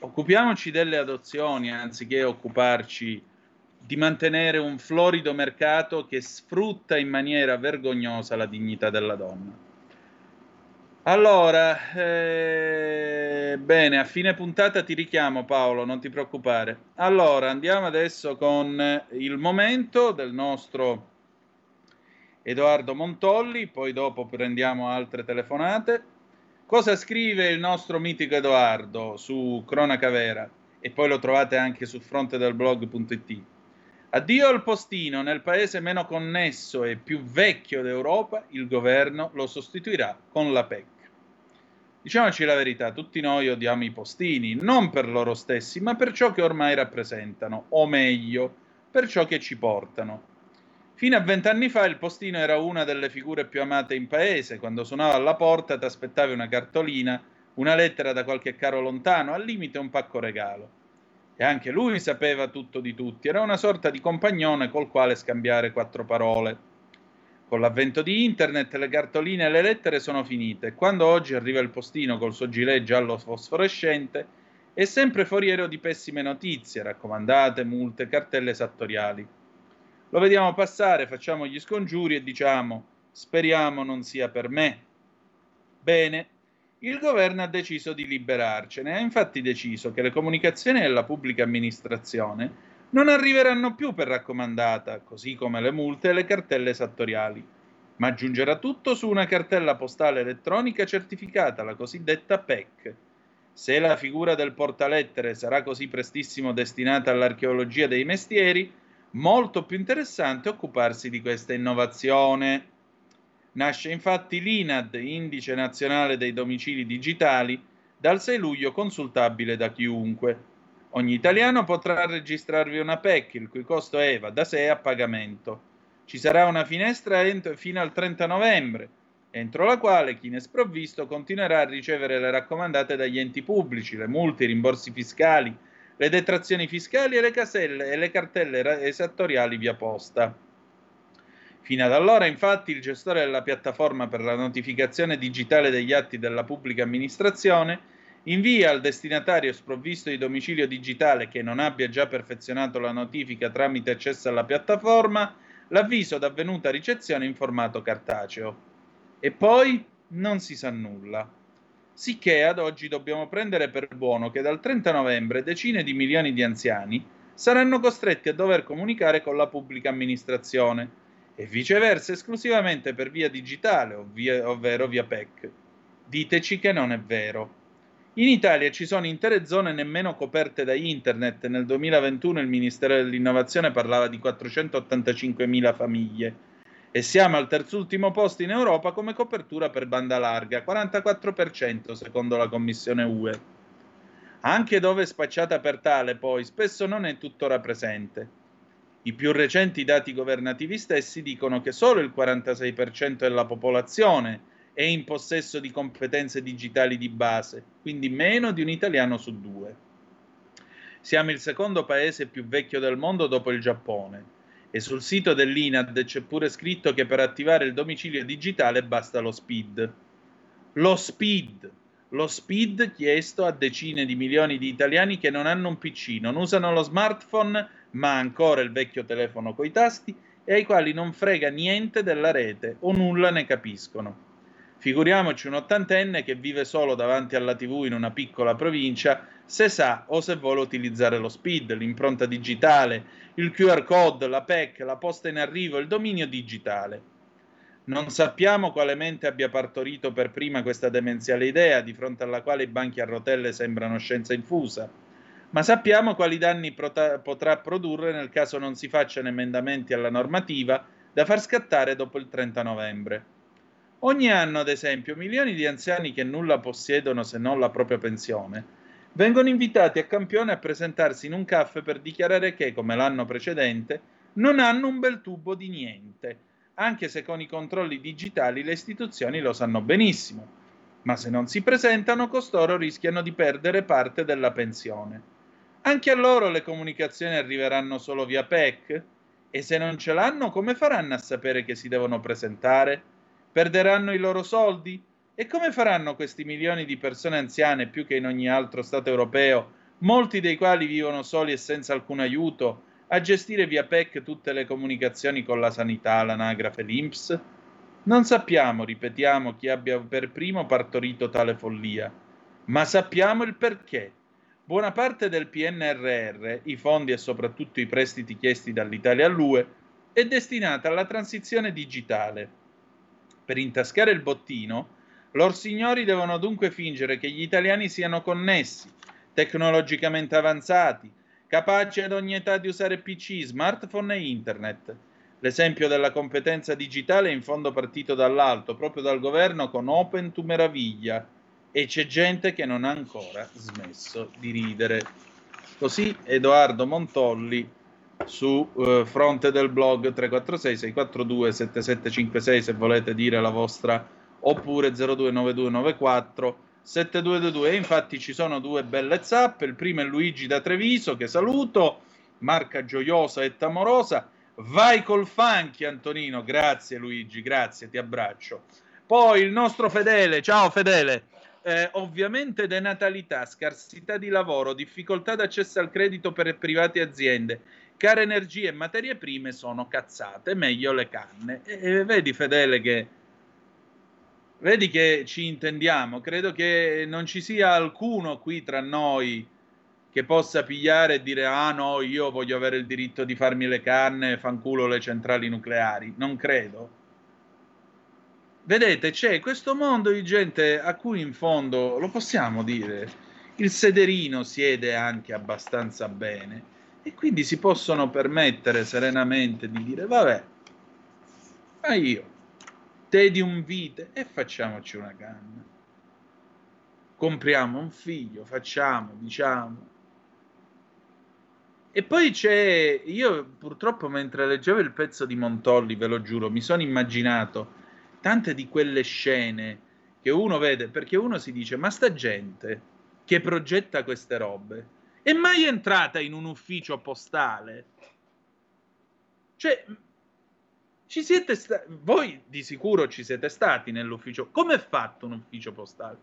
Speaker 3: occupiamoci delle adozioni anziché occuparci di mantenere un florido mercato che sfrutta in maniera vergognosa la dignità della donna. Allora, eh, bene, a fine puntata ti richiamo Paolo, non ti preoccupare. Allora, andiamo adesso con il momento del nostro Edoardo Montolli, poi dopo prendiamo altre telefonate. Cosa scrive il nostro mitico Edoardo su Cronaca Vera? E poi lo trovate anche sul fronte del blog.it. Addio al postino, nel paese meno connesso e più vecchio d'Europa, il governo lo sostituirà con la PEC. Diciamoci la verità, tutti noi odiamo i postini, non per loro stessi, ma per ciò che ormai rappresentano, o meglio, per ciò che ci portano. Fino a vent'anni fa il postino era una delle figure più amate in paese. Quando suonava alla porta ti aspettavi una cartolina, una lettera da qualche caro lontano, al limite un pacco regalo. E anche lui sapeva tutto di tutti, era una sorta di compagnone col quale scambiare quattro parole. Con l'avvento di internet le cartoline e le lettere sono finite. Quando oggi arriva il postino col suo gilet giallo fosforescente, è sempre foriero di pessime notizie, raccomandate, multe, cartelle esattoriali. Lo vediamo passare, facciamo gli scongiuri e diciamo speriamo non sia per me. Bene, il governo ha deciso di liberarcene, ha infatti deciso che le comunicazioni della pubblica amministrazione non arriveranno più per raccomandata, così come le multe e le cartelle esattoriali, ma aggiungerà tutto su una cartella postale elettronica certificata, la cosiddetta PEC. Se la figura del portalettere sarà così prestissimo destinata all'archeologia dei mestieri, molto più interessante occuparsi di questa innovazione. Nasce infatti l'INAD, Indice Nazionale dei Domicili Digitali, dal 6 luglio consultabile da chiunque. Ogni italiano potrà registrarvi una PEC, il cui costo EVA da sé a pagamento. Ci sarà una finestra ent- fino al 30 novembre, entro la quale chi ne sprovvisto continuerà a ricevere le raccomandate dagli enti pubblici, le multe, i rimborsi fiscali, le detrazioni fiscali e le caselle e le cartelle esattoriali via posta. Fino ad allora, infatti, il gestore della piattaforma per la notificazione digitale degli atti della pubblica amministrazione invia al destinatario sprovvisto di domicilio digitale che non abbia già perfezionato la notifica tramite accesso alla piattaforma l'avviso d'avvenuta ricezione in formato cartaceo. E poi non si sa nulla sicché ad oggi dobbiamo prendere per buono che dal 30 novembre decine di milioni di anziani saranno costretti a dover comunicare con la pubblica amministrazione e viceversa esclusivamente per via digitale, ovvia, ovvero via PEC. Diteci che non è vero. In Italia ci sono intere zone nemmeno coperte da internet. Nel 2021 il Ministero dell'Innovazione parlava di 485.000 famiglie e siamo al terzultimo posto in Europa come copertura per banda larga, 44% secondo la Commissione UE. Anche dove è spacciata per tale, poi, spesso non è tuttora presente. I più recenti dati governativi stessi dicono che solo il 46% della popolazione è in possesso di competenze digitali di base, quindi meno di un italiano su due. Siamo il secondo paese più vecchio del mondo dopo il Giappone e sul sito dell'INAD c'è pure scritto che per attivare il domicilio digitale basta lo SPID. Lo SPID, lo SPID chiesto a decine di milioni di italiani che non hanno un PC, non usano lo smartphone, ma ancora il vecchio telefono coi tasti e ai quali non frega niente della rete o nulla ne capiscono. Figuriamoci un ottantenne che vive solo davanti alla TV in una piccola provincia, se sa o se vuole utilizzare lo SPID, l'impronta digitale, il QR code, la PEC, la posta in arrivo, il dominio digitale. Non sappiamo quale mente abbia partorito per prima questa demenziale idea, di fronte alla quale i banchi a rotelle sembrano scienza infusa, ma sappiamo quali danni prota- potrà produrre nel caso non si facciano emendamenti alla normativa da far scattare dopo il 30 novembre. Ogni anno, ad esempio, milioni di anziani che nulla possiedono se non la propria pensione vengono invitati a campione a presentarsi in un caffè per dichiarare che, come l'anno precedente, non hanno un bel tubo di niente, anche se con i controlli digitali le istituzioni lo sanno benissimo. Ma se non si presentano, costoro rischiano di perdere parte della pensione. Anche a loro le comunicazioni arriveranno solo via PEC? E se non ce l'hanno, come faranno a sapere che si devono presentare? Perderanno i loro soldi? E come faranno questi milioni di persone anziane, più che in ogni altro Stato europeo, molti dei quali vivono soli e senza alcun aiuto, a gestire via PEC tutte le comunicazioni con la sanità, l'anagrafe, l'INPS? Non sappiamo, ripetiamo, chi abbia per primo partorito tale follia, ma sappiamo il perché. Buona parte del PNRR, i fondi e soprattutto i prestiti chiesti dall'Italia all'UE, è destinata alla transizione digitale. Per intascare il bottino, lor signori devono dunque fingere che gli italiani siano connessi, tecnologicamente avanzati, capaci ad ogni età di usare PC, smartphone e internet. L'esempio della competenza digitale è in fondo partito dall'alto, proprio dal governo con Open to Meraviglia, e c'è gente che non ha ancora smesso di ridere. Così Edoardo Montolli su uh, fronte del blog 346 642 7756 se volete dire la vostra oppure 029294 7222 e infatti ci sono due belle zappe. Il primo è Luigi da Treviso che saluto marca gioiosa e tamorosa. Vai col funky Antonino. Grazie Luigi grazie ti abbraccio. Poi il nostro Fedele ciao Fedele. Eh, ovviamente denatalità, scarsità di lavoro, difficoltà d'accesso al credito per privati e aziende, care energie e materie prime sono cazzate, meglio le canne. E, e vedi Fedele che vedi che ci intendiamo, credo che non ci sia alcuno qui tra noi che possa pigliare e dire ah no, io voglio avere il diritto di farmi le canne, fanculo le centrali nucleari, non credo. Vedete, c'è questo mondo di gente a cui in fondo, lo possiamo dire, il sederino siede anche abbastanza bene e quindi si possono permettere serenamente di dire vabbè, ma io, te di un vite e facciamoci una canna. Compriamo un figlio, facciamo, diciamo. E poi c'è, io purtroppo mentre leggevo il pezzo di Montolli, ve lo giuro, mi sono immaginato tante di quelle scene che uno vede, perché uno si dice, ma sta gente che progetta queste robe è mai entrata in un ufficio postale? Cioè, ci siete sta- voi di sicuro ci siete stati nell'ufficio. Come è fatto un ufficio postale?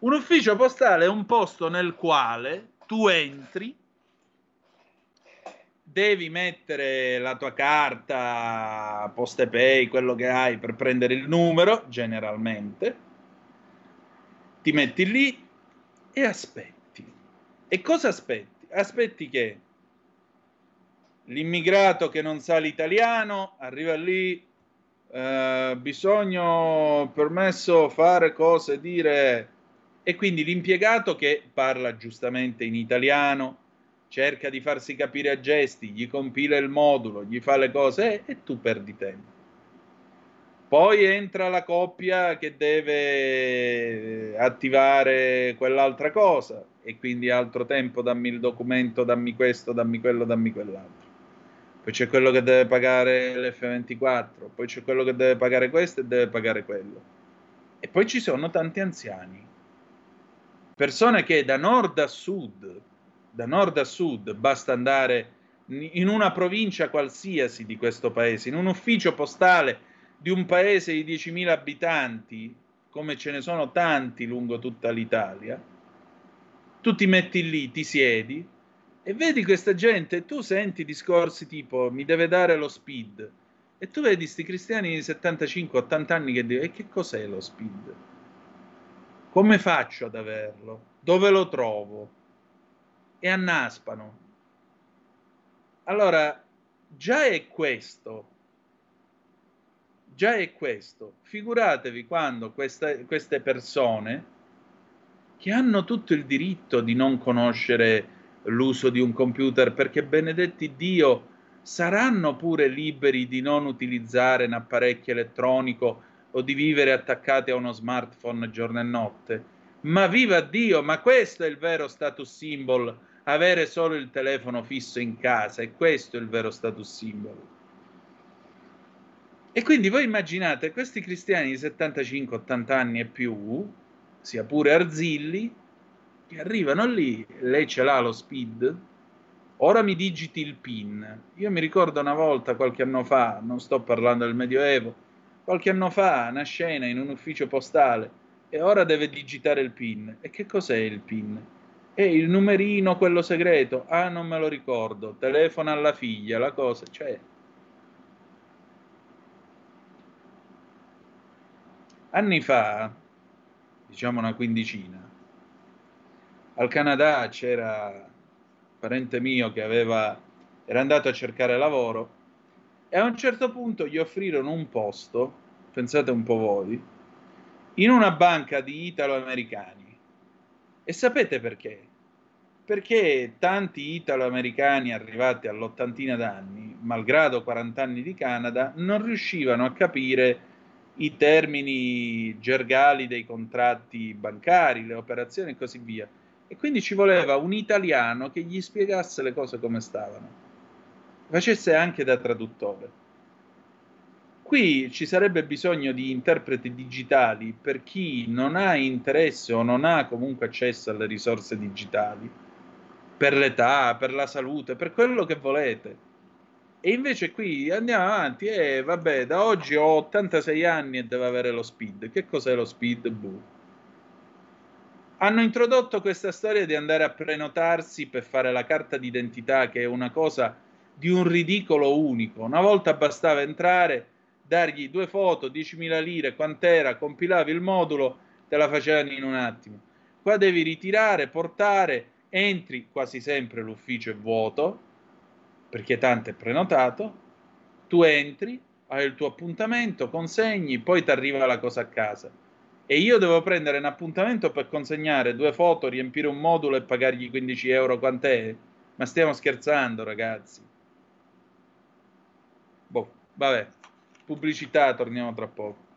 Speaker 3: Un ufficio postale è un posto nel quale tu entri devi mettere la tua carta, poste pay, quello che hai per prendere il numero, generalmente, ti metti lì e aspetti. E cosa aspetti? Aspetti che l'immigrato che non sa l'italiano arriva lì, eh, bisogno, permesso fare cose, dire... E quindi l'impiegato che parla giustamente in italiano, cerca di farsi capire a gesti, gli compila il modulo, gli fa le cose e, e tu perdi tempo. Poi entra la coppia che deve attivare quell'altra cosa e quindi altro tempo, dammi il documento, dammi questo, dammi quello, dammi quell'altro. Poi c'è quello che deve pagare l'F24, poi c'è quello che deve pagare questo e deve pagare quello. E poi ci sono tanti anziani, persone che da nord a sud da nord a sud, basta andare in una provincia qualsiasi di questo paese, in un ufficio postale di un paese di 10.000 abitanti, come ce ne sono tanti lungo tutta l'Italia, tu ti metti lì, ti siedi e vedi questa gente, tu senti discorsi tipo mi deve dare lo speed e tu vedi questi cristiani di 75-80 anni che dicono e che cos'è lo speed? Come faccio ad averlo? Dove lo trovo? e annaspano. Allora, già è questo, già è questo. Figuratevi quando questa, queste persone, che hanno tutto il diritto di non conoscere l'uso di un computer, perché benedetti Dio, saranno pure liberi di non utilizzare un apparecchio elettronico o di vivere attaccati a uno smartphone giorno e notte Ma viva Dio, ma questo è il vero status symbol, avere solo il telefono fisso in casa, e questo è il vero status symbol. E quindi voi immaginate questi cristiani di 75-80 anni e più, sia pure Arzilli, che arrivano lì, lei ce l'ha lo speed, ora mi digiti il PIN. Io mi ricordo una volta, qualche anno fa, non sto parlando del Medioevo, qualche anno fa, una scena in un ufficio postale e ora deve digitare il PIN. E che cos'è il PIN? È il numerino, quello segreto. Ah, non me lo ricordo. Telefona alla figlia, la cosa, cioè... Anni fa, diciamo una quindicina, al Canada c'era parente mio che aveva, era andato a cercare lavoro e a un certo punto gli offrirono un posto, pensate un po' voi, in una banca di italo-americani. E sapete perché? Perché tanti italo-americani arrivati all'ottantina d'anni, malgrado 40 anni di Canada, non riuscivano a capire i termini gergali dei contratti bancari, le operazioni e così via e quindi ci voleva un italiano che gli spiegasse le cose come stavano, facesse anche da traduttore. Qui ci sarebbe bisogno di interpreti digitali per chi non ha interesse o non ha comunque accesso alle risorse digitali, per l'età, per la salute, per quello che volete. E invece qui andiamo avanti e vabbè, da oggi ho 86 anni e devo avere lo speed. Che cos'è lo speed? Buh hanno introdotto questa storia di andare a prenotarsi per fare la carta d'identità, che è una cosa di un ridicolo unico. Una volta bastava entrare, dargli due foto, 10.000 lire, quant'era, compilavi il modulo, te la facevano in un attimo. Qua devi ritirare, portare, entri, quasi sempre l'ufficio è vuoto, perché tanto è prenotato, tu entri, hai il tuo appuntamento, consegni, poi ti arriva la cosa a casa e io devo prendere un appuntamento per consegnare due foto, riempire un modulo e pagargli 15 euro quant'è? Ma stiamo scherzando, ragazzi. Boh, vabbè. Pubblicità, torniamo tra poco.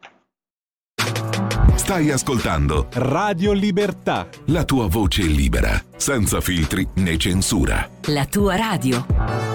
Speaker 9: Stai ascoltando
Speaker 1: Radio Libertà.
Speaker 9: La tua voce libera, senza filtri né censura.
Speaker 10: La tua radio.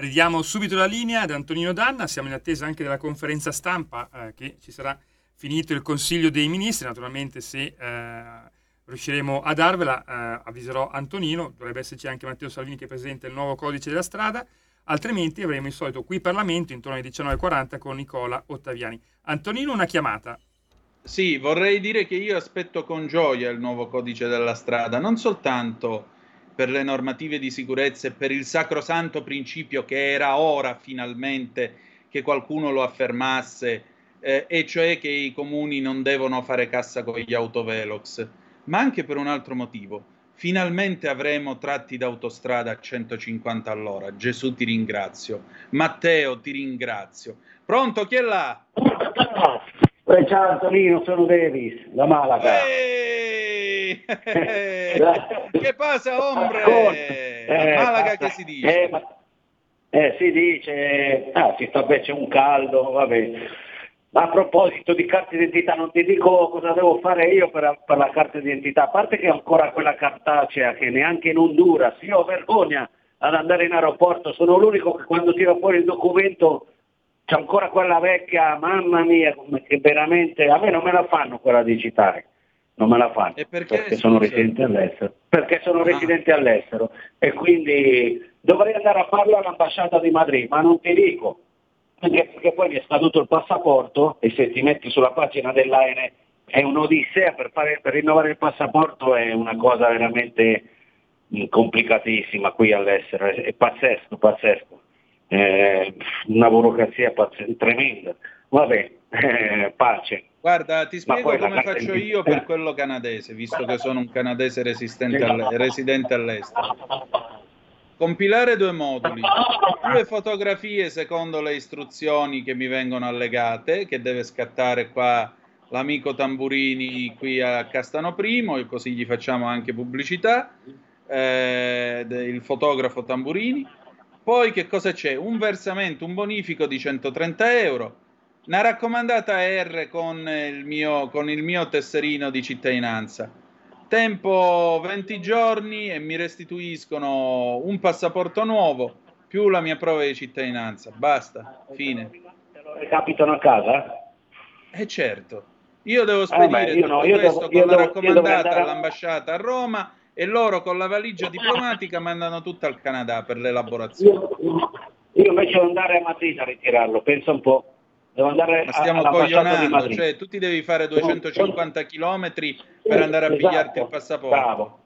Speaker 2: Ridiamo subito la linea ad Antonino Danna, siamo in attesa anche della conferenza stampa eh, che ci sarà finito il Consiglio dei Ministri, naturalmente se eh, riusciremo a darvela eh, avviserò Antonino, dovrebbe esserci anche Matteo Salvini che presenta il nuovo codice della strada, altrimenti avremo il solito qui Parlamento intorno alle 19.40 con Nicola Ottaviani. Antonino una chiamata.
Speaker 3: Sì, vorrei dire che io aspetto con gioia il nuovo codice della strada, non soltanto per le normative di sicurezza e per il sacrosanto principio che era ora finalmente che qualcuno lo affermasse, eh, e cioè che i comuni non devono fare cassa con gli autovelox, ma anche per un altro motivo. Finalmente avremo tratti d'autostrada a 150 all'ora. Gesù ti ringrazio. Matteo ti ringrazio. Pronto, chi è là?
Speaker 16: Eh, ciao Antonino, sono Davis, da Malaga.
Speaker 3: Ehi! che passa, ombre? Eh, Malaga che si dice?
Speaker 16: Eh, eh, si dice, ah, si sta c'è un caldo, vabbè. Ma a proposito di carta d'identità, non ti dico cosa devo fare io per, per la carta d'identità, a parte che ho ancora quella cartacea che neanche in Honduras, io ho vergogna ad andare in aeroporto, sono l'unico che quando tiro fuori il documento c'è ancora quella vecchia, mamma mia, che veramente, a me non me la fanno quella digitale, non me la fanno,
Speaker 3: perché,
Speaker 16: perché sono residente all'estero, perché sono ah. residente all'estero e quindi dovrei andare a farlo all'ambasciata di Madrid, ma non ti dico, anche perché poi mi è scaduto il passaporto e se ti metti sulla pagina dell'ANE è un'odissea per, fare, per rinnovare il passaporto, è una cosa veramente complicatissima qui all'estero, è pazzesco, pazzesco eh, una burocrazia pazz- tremenda. Vabbè, eh, pace.
Speaker 3: Guarda, ti spiego come faccio io per quello canadese, visto che sono un canadese all- residente all'estero. Compilare due moduli, due fotografie secondo le istruzioni che mi vengono allegate, che deve scattare qua l'amico Tamburini qui a Castano Primo, e così gli facciamo anche pubblicità, eh, il fotografo Tamburini. Poi che cosa c'è? Un versamento, un bonifico di 130 euro, una raccomandata R con il mio, con il mio tesserino di cittadinanza. Tempo 20 giorni e mi restituiscono un passaporto nuovo più la mia prova di cittadinanza. Basta, fine.
Speaker 16: Te lo recapitano a casa?
Speaker 3: Eh certo. Io devo spedire eh beh, no, questo devo, con la raccomandata andare... all'ambasciata a Roma e loro con la valigia diplomatica mandano tutto al Canada per l'elaborazione.
Speaker 16: Io, io invece devo andare a Madrid a ritirarlo, pensa un po'. Devo andare
Speaker 3: Ma stiamo coglionando, cioè tu ti devi fare 250 km per andare a esatto. pigliarti il passaporto.
Speaker 16: Bravo,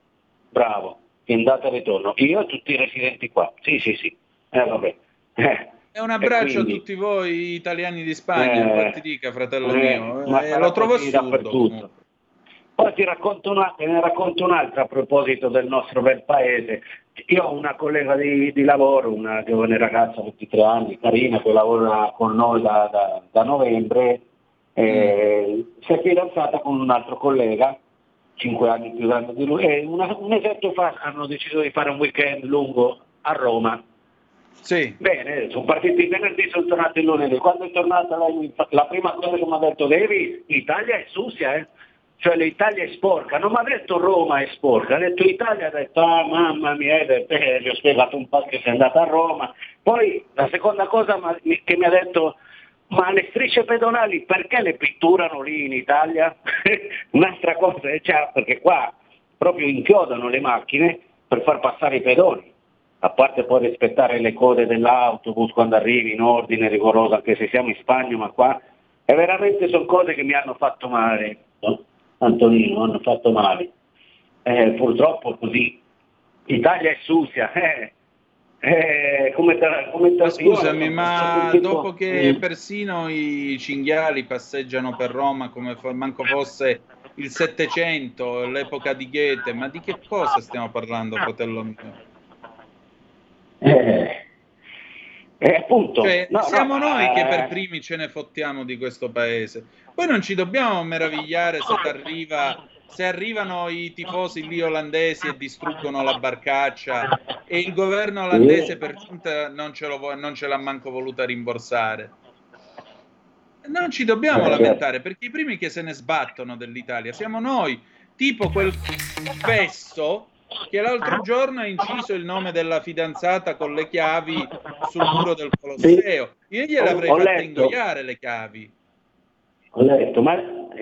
Speaker 16: bravo, in data e ritorno. Io e tutti i residenti qua. Sì, sì, sì. Eh, vabbè.
Speaker 3: Eh. E un abbraccio quindi, a tutti voi italiani di Spagna, eh, ti dica, fratello eh, mio. Eh, lo trovo assurdo.
Speaker 16: Poi ti racconto una, te ne racconto un'altra a proposito del nostro bel paese. Io ho una collega di, di lavoro, una giovane ragazza, 23 anni, carina, che lavora con noi da, da, da novembre, eh, si è fidanzata con un altro collega, 5 anni più grande di lui, e una, un mesetto fa hanno deciso di fare un weekend lungo a Roma.
Speaker 3: Sì.
Speaker 16: Bene, sono partiti venerdì, sono tornati lunedì. Quando è tornata lei, la prima cosa che mi ha detto, Devi, l'Italia è sucia, eh? Cioè l'Italia è sporca, non mi ha detto Roma è sporca, ha detto Italia, ha detto ah mamma mia, eh, gli ho spiegato un po' che sei andata a Roma, poi la seconda cosa che mi ha detto ma le strisce pedonali perché le pitturano lì in Italia? Un'altra cosa è cioè, perché qua proprio inchiodano le macchine per far passare i pedoni, a parte poi rispettare le code dell'autobus quando arrivi in ordine rigoroso, anche se siamo in Spagna, ma qua è veramente sono cose che mi hanno fatto male. No? Antonino, hanno fatto male. Eh, purtroppo così. Italia è sucia, eh. Eh, come te, come te
Speaker 3: Scusami, ma dopo che persino i cinghiali passeggiano per Roma come manco fosse il Settecento, l'epoca di Goethe, ma di che cosa stiamo parlando, fratello mio?
Speaker 16: Eh, eh, appunto,
Speaker 3: cioè, no, siamo no, noi eh... che per primi ce ne fottiamo di questo paese. Poi non ci dobbiamo meravigliare se, arriva, se arrivano i tifosi lì olandesi e distruggono la barcaccia e il governo olandese per giunta non ce, lo, non ce l'ha manco voluta rimborsare. Non ci dobbiamo lamentare perché i primi che se ne sbattono dell'Italia siamo noi, tipo quel fesso che l'altro giorno ha inciso il nome della fidanzata con le chiavi sul muro del Colosseo. Io gliele avrei fatte ingoiare le chiavi.
Speaker 16: Ho letto, ma,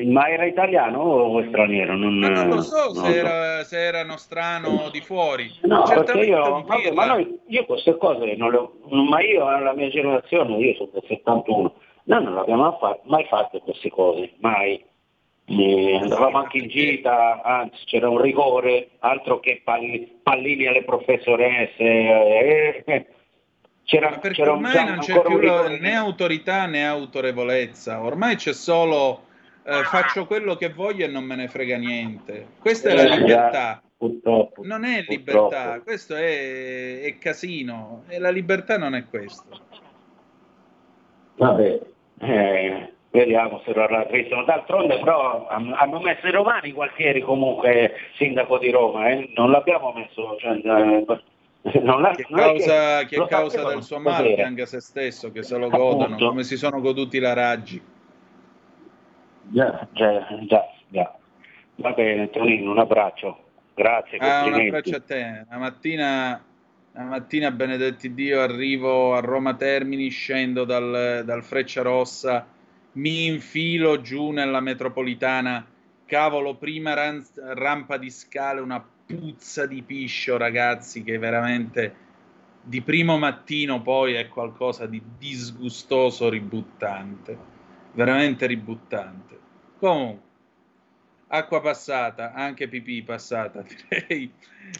Speaker 16: ma, era italiano o straniero?
Speaker 3: Non, non lo so non se, so. Era, se, era, nostrano di fuori.
Speaker 16: No, perché io, vabbè, ma noi, io queste cose non le ho, ma io alla mia generazione, io sono del 71, noi non abbiamo mai fatto queste cose, mai. Eh, andavamo anche in gita, anzi c'era un rigore, altro che palli, pallini alle professoresse. Eh, eh,
Speaker 3: c'era, perché c'era ormai un, non c'è più la, né autorità né autorevolezza, ormai c'è solo eh, faccio quello che voglio e non me ne frega niente. Questa è la eh, libertà.
Speaker 16: Purtroppo,
Speaker 3: non è libertà, purtroppo. questo è, è, casino e la libertà non è questo.
Speaker 16: Vabbè, eh, Vediamo se lo raddrizzano. D'altronde però hanno messo i romani Gualtieri comunque sindaco di Roma, eh? non l'abbiamo messo. Cioè,
Speaker 3: eh, non che causa, che, che causa del suo male anche a se stesso, che se lo godono, Appunto. come si sono goduti la Raggi.
Speaker 16: Già, già, già, già. Va bene, Tonino, un abbraccio. Grazie.
Speaker 3: Ah, un abbraccio a te. La mattina, la mattina, benedetti Dio, arrivo a Roma Termini, scendo dal, dal Freccia Rossa mi infilo giù nella metropolitana, cavolo, prima ran- rampa di scale, una puzza di piscio, ragazzi, che veramente di primo mattino poi è qualcosa di disgustoso, ributtante, veramente ributtante. Comunque, acqua passata, anche pipì passata, direi.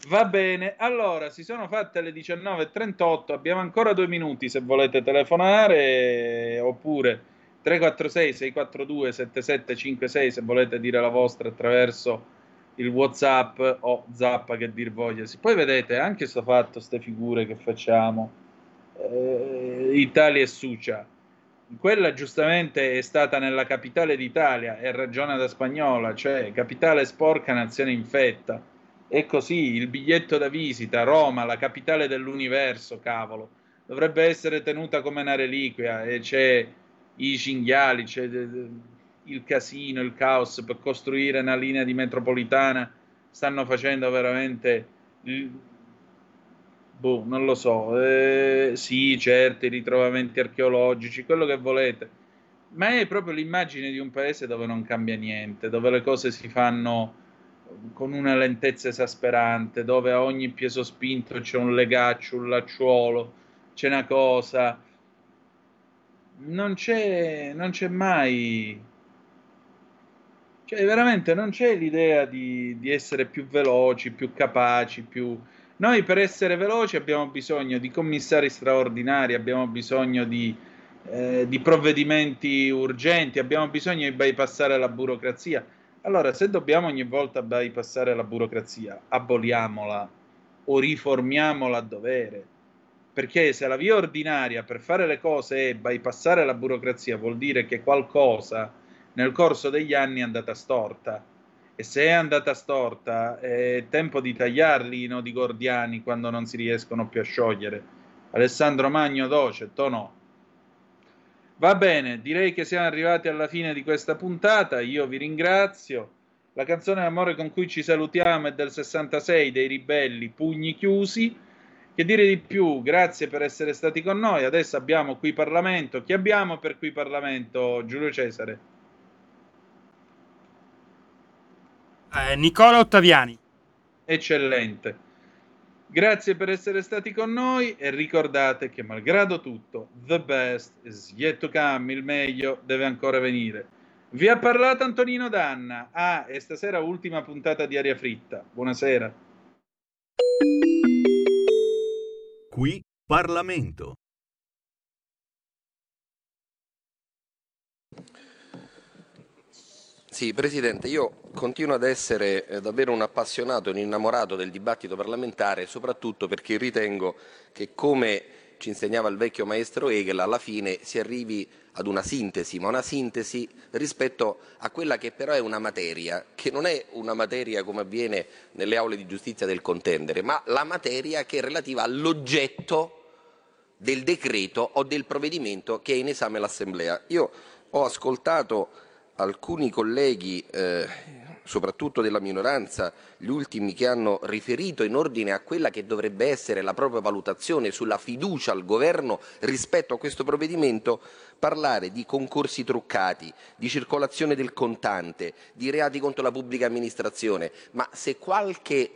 Speaker 3: Va bene, allora si sono fatte le 19.38, abbiamo ancora due minuti se volete telefonare oppure 346 642 7756 se volete dire la vostra attraverso il whatsapp o zappa che dir vogliasi poi vedete anche sto fatto queste figure che facciamo. Eh, Italia e Sucia. Quella giustamente è stata nella capitale d'Italia e ragiona da spagnola cioè capitale sporca nazione infetta. E così il biglietto da visita Roma la capitale dell'universo cavolo. Dovrebbe essere tenuta come una reliquia e c'è i cinghiali, c'è il casino, il caos per costruire una linea di metropolitana, stanno facendo veramente... Boh, non lo so, eh, sì, certo, i ritrovamenti archeologici, quello che volete, ma è proprio l'immagine di un paese dove non cambia niente, dove le cose si fanno con una lentezza esasperante, dove a ogni peso spinto c'è un legaccio, un lacciuolo, c'è una cosa, non c'è, non c'è mai, cioè veramente non c'è l'idea di, di essere più veloci, più capaci, più... Noi per essere veloci abbiamo bisogno di commissari straordinari, abbiamo bisogno di, eh, di provvedimenti urgenti, abbiamo bisogno di bypassare la burocrazia. Allora, se dobbiamo ogni volta bypassare la burocrazia, aboliamola o riformiamola a dovere perché se la via ordinaria per fare le cose è bypassare la burocrazia, vuol dire che qualcosa nel corso degli anni è andata storta. E se è andata storta, è tempo di tagliarli i nodi gordiani quando non si riescono più a sciogliere. Alessandro Magno Docet, o no? Va bene, direi che siamo arrivati alla fine di questa puntata. Io vi ringrazio. La canzone d'amore con cui ci salutiamo è del 66 dei Ribelli, Pugni Chiusi. Che dire di più? Grazie per essere stati con noi. Adesso abbiamo qui Parlamento. Chi abbiamo per qui Parlamento, Giulio Cesare?
Speaker 2: Eh, Nicola Ottaviani.
Speaker 3: Eccellente. Grazie per essere stati con noi e ricordate che malgrado tutto, the best is yet to come, il meglio deve ancora venire. Vi ha parlato Antonino Danna. Ah, e stasera ultima puntata di Aria Fritta. Buonasera.
Speaker 6: Qui Parlamento.
Speaker 17: Sì, Presidente, io continuo ad essere eh, davvero un appassionato e un innamorato del dibattito parlamentare, soprattutto perché ritengo che, come ci insegnava il vecchio maestro Hegel, alla fine si arrivi ad una sintesi, ma una sintesi rispetto a quella che però è una materia, che non è una materia come avviene nelle aule di giustizia del contendere, ma la materia che è relativa all'oggetto del decreto o del provvedimento che è in esame l'Assemblea. Io ho ascoltato alcuni colleghi eh, soprattutto della minoranza, gli ultimi che hanno riferito in ordine a quella che dovrebbe essere la propria valutazione sulla fiducia al governo rispetto a questo provvedimento, parlare di concorsi truccati, di circolazione del contante, di reati contro la pubblica amministrazione, ma se qualche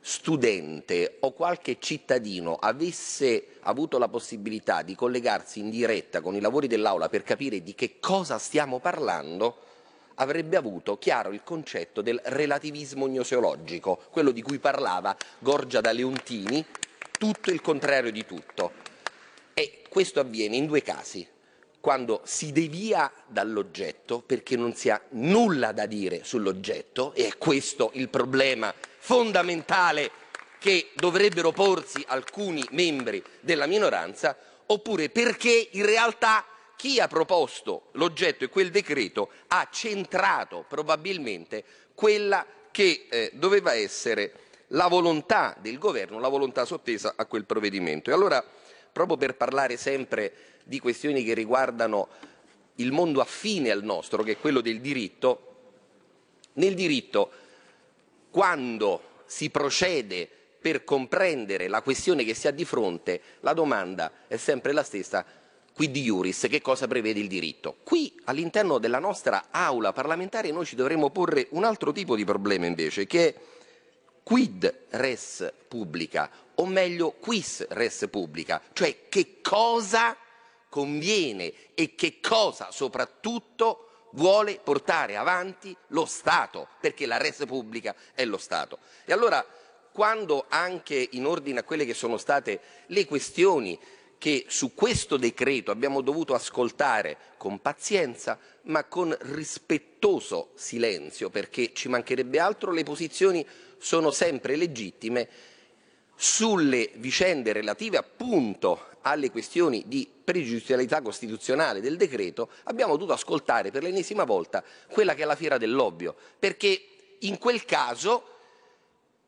Speaker 17: studente o qualche cittadino avesse avuto la possibilità di collegarsi in diretta con i lavori dell'Aula per capire di che cosa stiamo parlando, avrebbe avuto chiaro il concetto del relativismo gnoseologico, quello di cui parlava Gorgia da Leontini, tutto il contrario di tutto. E questo avviene in due casi, quando si devia dall'oggetto perché non si ha nulla da dire sull'oggetto, e è questo il problema fondamentale che dovrebbero porsi alcuni membri della minoranza, oppure perché in realtà chi ha proposto l'oggetto e quel decreto ha centrato probabilmente quella che eh, doveva essere la volontà del governo, la volontà sottesa a quel provvedimento. E allora, proprio per parlare sempre di questioni che riguardano il mondo affine al nostro, che è quello del diritto, nel diritto, quando si procede per comprendere la questione che si ha di fronte, la domanda è sempre la stessa, quid iuris, che cosa prevede il diritto. Qui all'interno della nostra aula parlamentare noi ci dovremmo porre un altro tipo di problema invece, che è quid res publica, o meglio quis res publica, cioè che cosa conviene e che cosa soprattutto vuole portare avanti lo Stato, perché la res pubblica è lo Stato. E allora, quando anche in ordine a quelle che sono state le questioni che su questo decreto abbiamo dovuto ascoltare con pazienza ma con rispettoso silenzio, perché ci mancherebbe altro, le posizioni sono sempre legittime sulle vicende relative appunto alle questioni di pregiudizialità costituzionale del decreto, abbiamo dovuto ascoltare per l'ennesima volta quella che è la fiera dell'ovvio, perché in quel caso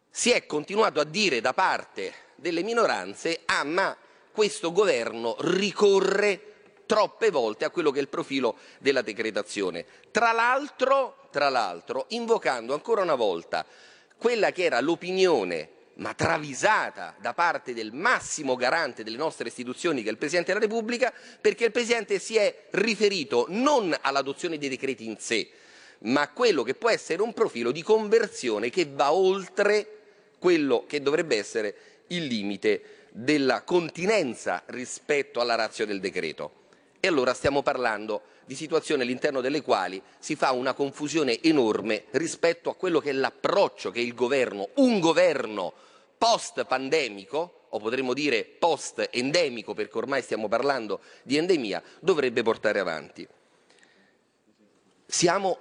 Speaker 17: si è continuato a dire da parte delle minoranze ah ma questo governo ricorre troppe volte a quello che è il profilo della decretazione. Tra l'altro, tra l'altro invocando ancora una volta quella che era l'opinione ma travisata da parte del massimo garante delle nostre istituzioni, che è il Presidente della Repubblica, perché il Presidente si è riferito non all'adozione dei decreti in sé, ma a quello che può essere un profilo di conversione che va oltre quello che dovrebbe essere il limite della continenza rispetto alla razza del decreto. E allora stiamo parlando di situazioni all'interno delle quali si fa una confusione enorme rispetto a quello che è l'approccio che il governo, un governo post pandemico, o potremmo dire post endemico perché ormai stiamo parlando di endemia, dovrebbe portare avanti. Siamo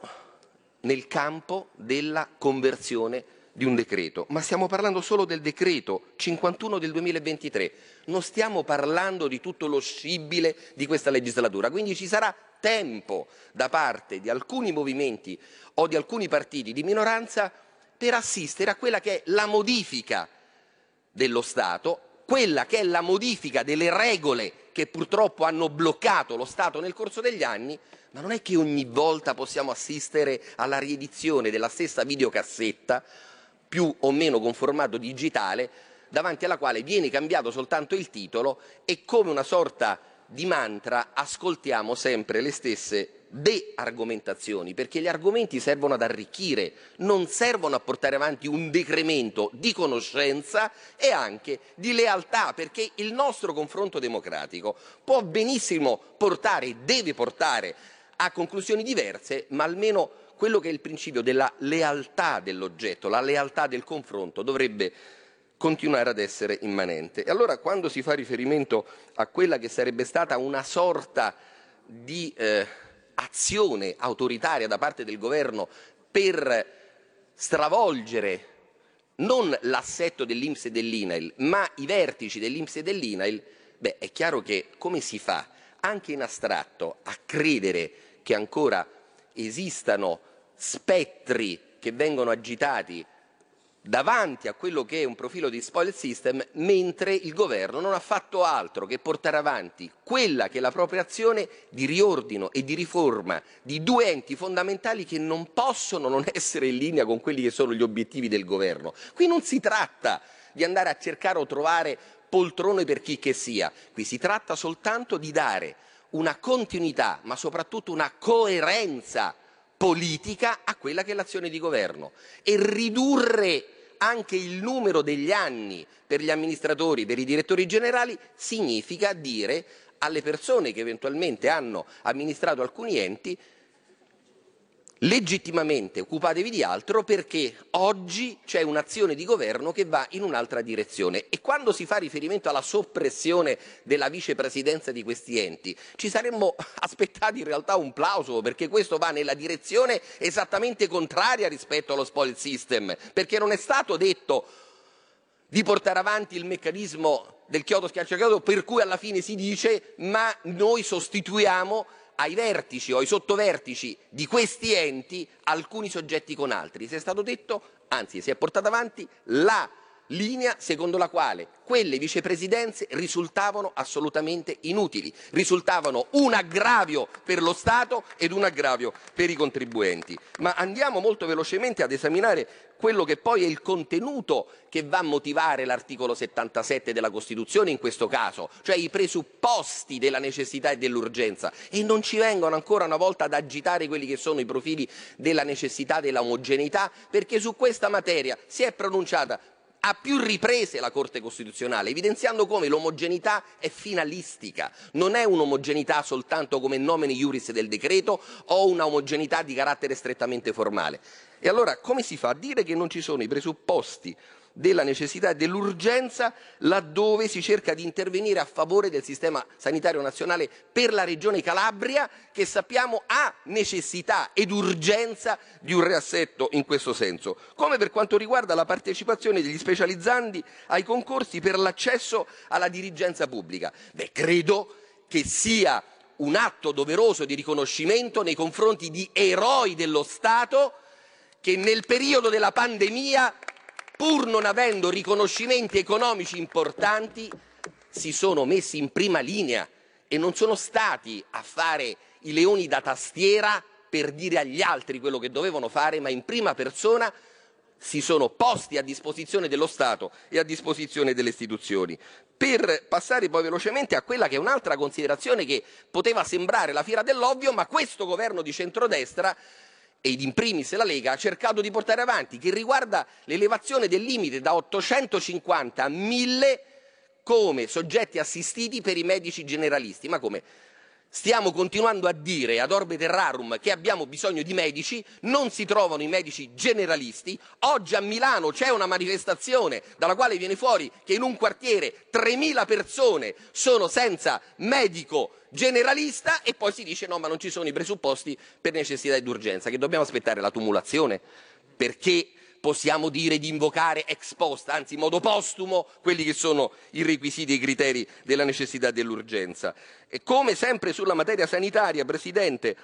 Speaker 17: nel campo della conversione di un decreto, ma stiamo parlando solo del decreto 51 del 2023, non stiamo parlando di tutto lo scibile di questa legislatura, quindi ci sarà tempo da parte di alcuni movimenti o di alcuni partiti di minoranza per assistere a quella che è la modifica dello Stato, quella che è la modifica delle regole che purtroppo hanno bloccato lo Stato nel corso degli anni, ma non è che ogni volta possiamo assistere alla riedizione della stessa videocassetta più o meno con formato digitale, davanti alla quale viene cambiato soltanto il titolo e come una sorta di mantra ascoltiamo sempre le stesse de-argomentazioni, perché gli argomenti servono ad arricchire, non servono a portare avanti un decremento di conoscenza e anche di lealtà, perché il nostro confronto democratico può benissimo portare deve portare a conclusioni diverse, ma almeno quello che è il principio della lealtà dell'oggetto, la lealtà del confronto dovrebbe continuare ad essere immanente. E allora quando si fa riferimento a quella che sarebbe stata una sorta di eh, azione autoritaria da parte del governo per stravolgere non l'assetto dell'Inps e dell'INAIL, ma i vertici dell'Inps e dell'INAIL, beh, è chiaro che come si fa anche in astratto a credere che ancora esistano spettri che vengono agitati davanti a quello che è un profilo di spoil system, mentre il governo non ha fatto altro che portare avanti quella che è la propria azione di riordino e di riforma di due enti fondamentali che non possono non essere in linea con quelli che sono gli obiettivi del governo. Qui non si tratta di andare a cercare o trovare poltrone per chi che sia, qui si tratta soltanto di dare una continuità, ma soprattutto una coerenza politica a quella che è l'azione di governo. E ridurre anche il numero degli anni per gli amministratori, per i direttori generali, significa dire alle persone che eventualmente hanno amministrato alcuni enti legittimamente occupatevi di altro perché oggi c'è un'azione di governo che va in un'altra direzione. E quando si fa riferimento alla soppressione della vicepresidenza di questi enti ci saremmo aspettati in realtà un plauso perché questo va nella direzione esattamente contraria rispetto allo spoil system perché non è stato detto di portare avanti il meccanismo del chiodo schiacciachiodo per cui alla fine si dice ma noi sostituiamo ai vertici o ai sottovertici di questi enti alcuni soggetti con altri. Si è stato detto, anzi si è portata avanti la linea secondo la quale quelle vicepresidenze risultavano assolutamente inutili, risultavano un aggravio per lo Stato ed un aggravio per i contribuenti. Ma andiamo molto velocemente ad esaminare quello che poi è il contenuto che va a motivare l'articolo 77 della Costituzione in questo caso, cioè i presupposti della necessità e dell'urgenza e non ci vengono ancora una volta ad agitare quelli che sono i profili della necessità della omogeneità perché su questa materia si è pronunciata a più riprese la Corte Costituzionale, evidenziando come l'omogeneità è finalistica, non è un'omogeneità soltanto come nomine iuris del decreto o una omogeneità di carattere strettamente formale. E allora come si fa a dire che non ci sono i presupposti della necessità e dell'urgenza laddove si cerca di intervenire a favore del sistema sanitario nazionale per la regione Calabria che sappiamo ha necessità ed urgenza di un riassetto in questo senso, come per quanto riguarda la partecipazione degli specializzandi ai concorsi per l'accesso alla dirigenza pubblica. Beh, credo che sia un atto doveroso di riconoscimento nei confronti di eroi dello Stato che nel periodo della pandemia, pur non avendo riconoscimenti economici importanti, si sono messi in prima linea e non sono stati a fare i leoni da tastiera per dire agli altri quello che dovevano fare, ma in prima persona si sono posti a disposizione dello Stato e a disposizione delle istituzioni. Per passare poi velocemente a quella che è un'altra considerazione che poteva sembrare la fiera dell'ovvio, ma questo governo di centrodestra ed in primis la Lega ha cercato di portare avanti, che riguarda l'elevazione del limite da 850 a 1000 come soggetti assistiti per i medici generalisti. Ma come? Stiamo continuando a dire ad orbe terrarum che abbiamo bisogno di medici, non si trovano i medici generalisti. Oggi a Milano c'è una manifestazione dalla quale viene fuori che in un quartiere 3.000 persone sono senza medico generalista e poi si dice no ma non ci sono i presupposti per necessità ed urgenza, che dobbiamo aspettare la tumulazione perché possiamo dire di invocare ex post, anzi in modo postumo, quelli che sono i requisiti e i criteri della necessità e dell'urgenza. E come sempre sulla materia sanitaria, Presidente,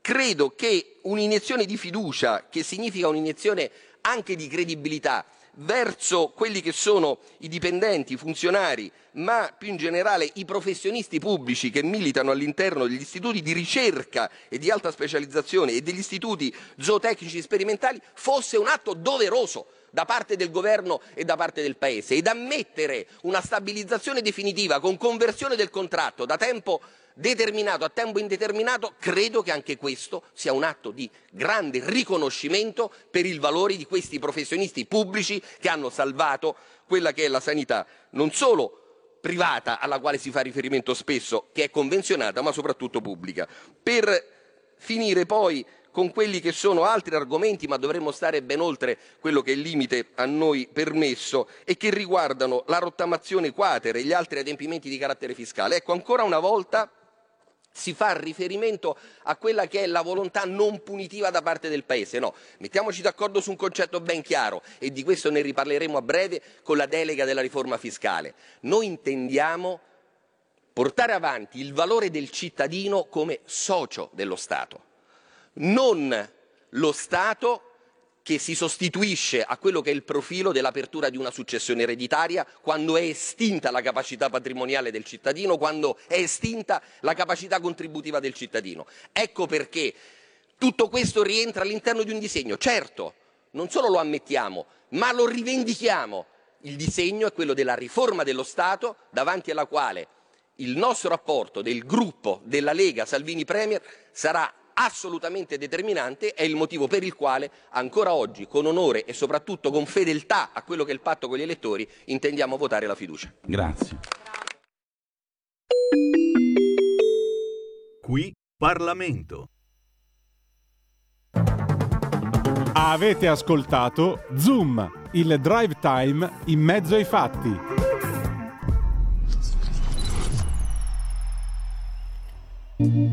Speaker 17: credo che un'iniezione di fiducia, che significa un'iniezione anche di credibilità, verso quelli che sono i dipendenti, i funzionari, ma più in generale i professionisti pubblici che militano all'interno degli istituti di ricerca e di alta specializzazione e degli istituti zootecnici sperimentali fosse un atto doveroso da parte del governo e da parte del Paese. Ed ammettere una stabilizzazione definitiva con conversione del contratto da tempo determinato a tempo indeterminato, credo che anche questo sia un atto di grande riconoscimento per il valore di questi professionisti pubblici che hanno salvato quella che è la sanità, non solo privata alla quale si fa riferimento spesso, che è convenzionata, ma soprattutto pubblica. Per finire poi con quelli che sono altri argomenti, ma dovremmo stare ben oltre quello che è il limite a noi permesso e che riguardano la rottamazione quater e gli altri adempimenti di carattere fiscale. Ecco, ancora una volta si fa riferimento a quella che è la volontà non punitiva da parte del Paese. No, mettiamoci d'accordo su un concetto ben chiaro e di questo ne riparleremo a breve con la delega della riforma fiscale. Noi intendiamo portare avanti il valore del cittadino come socio dello Stato, non lo Stato che si sostituisce a quello che è il profilo dell'apertura di una successione ereditaria quando è estinta la capacità patrimoniale del cittadino, quando è estinta la capacità contributiva del cittadino. Ecco perché tutto questo rientra all'interno di un disegno. Certo, non solo lo ammettiamo, ma lo rivendichiamo. Il disegno è quello della riforma dello Stato davanti alla quale il nostro rapporto del gruppo della Lega Salvini Premier sarà assolutamente determinante, è il motivo per il quale ancora oggi, con onore e soprattutto con fedeltà a quello che è il patto con gli elettori, intendiamo votare la fiducia.
Speaker 6: Grazie. Qui Parlamento.
Speaker 1: Avete ascoltato Zoom, il drive time in mezzo ai fatti.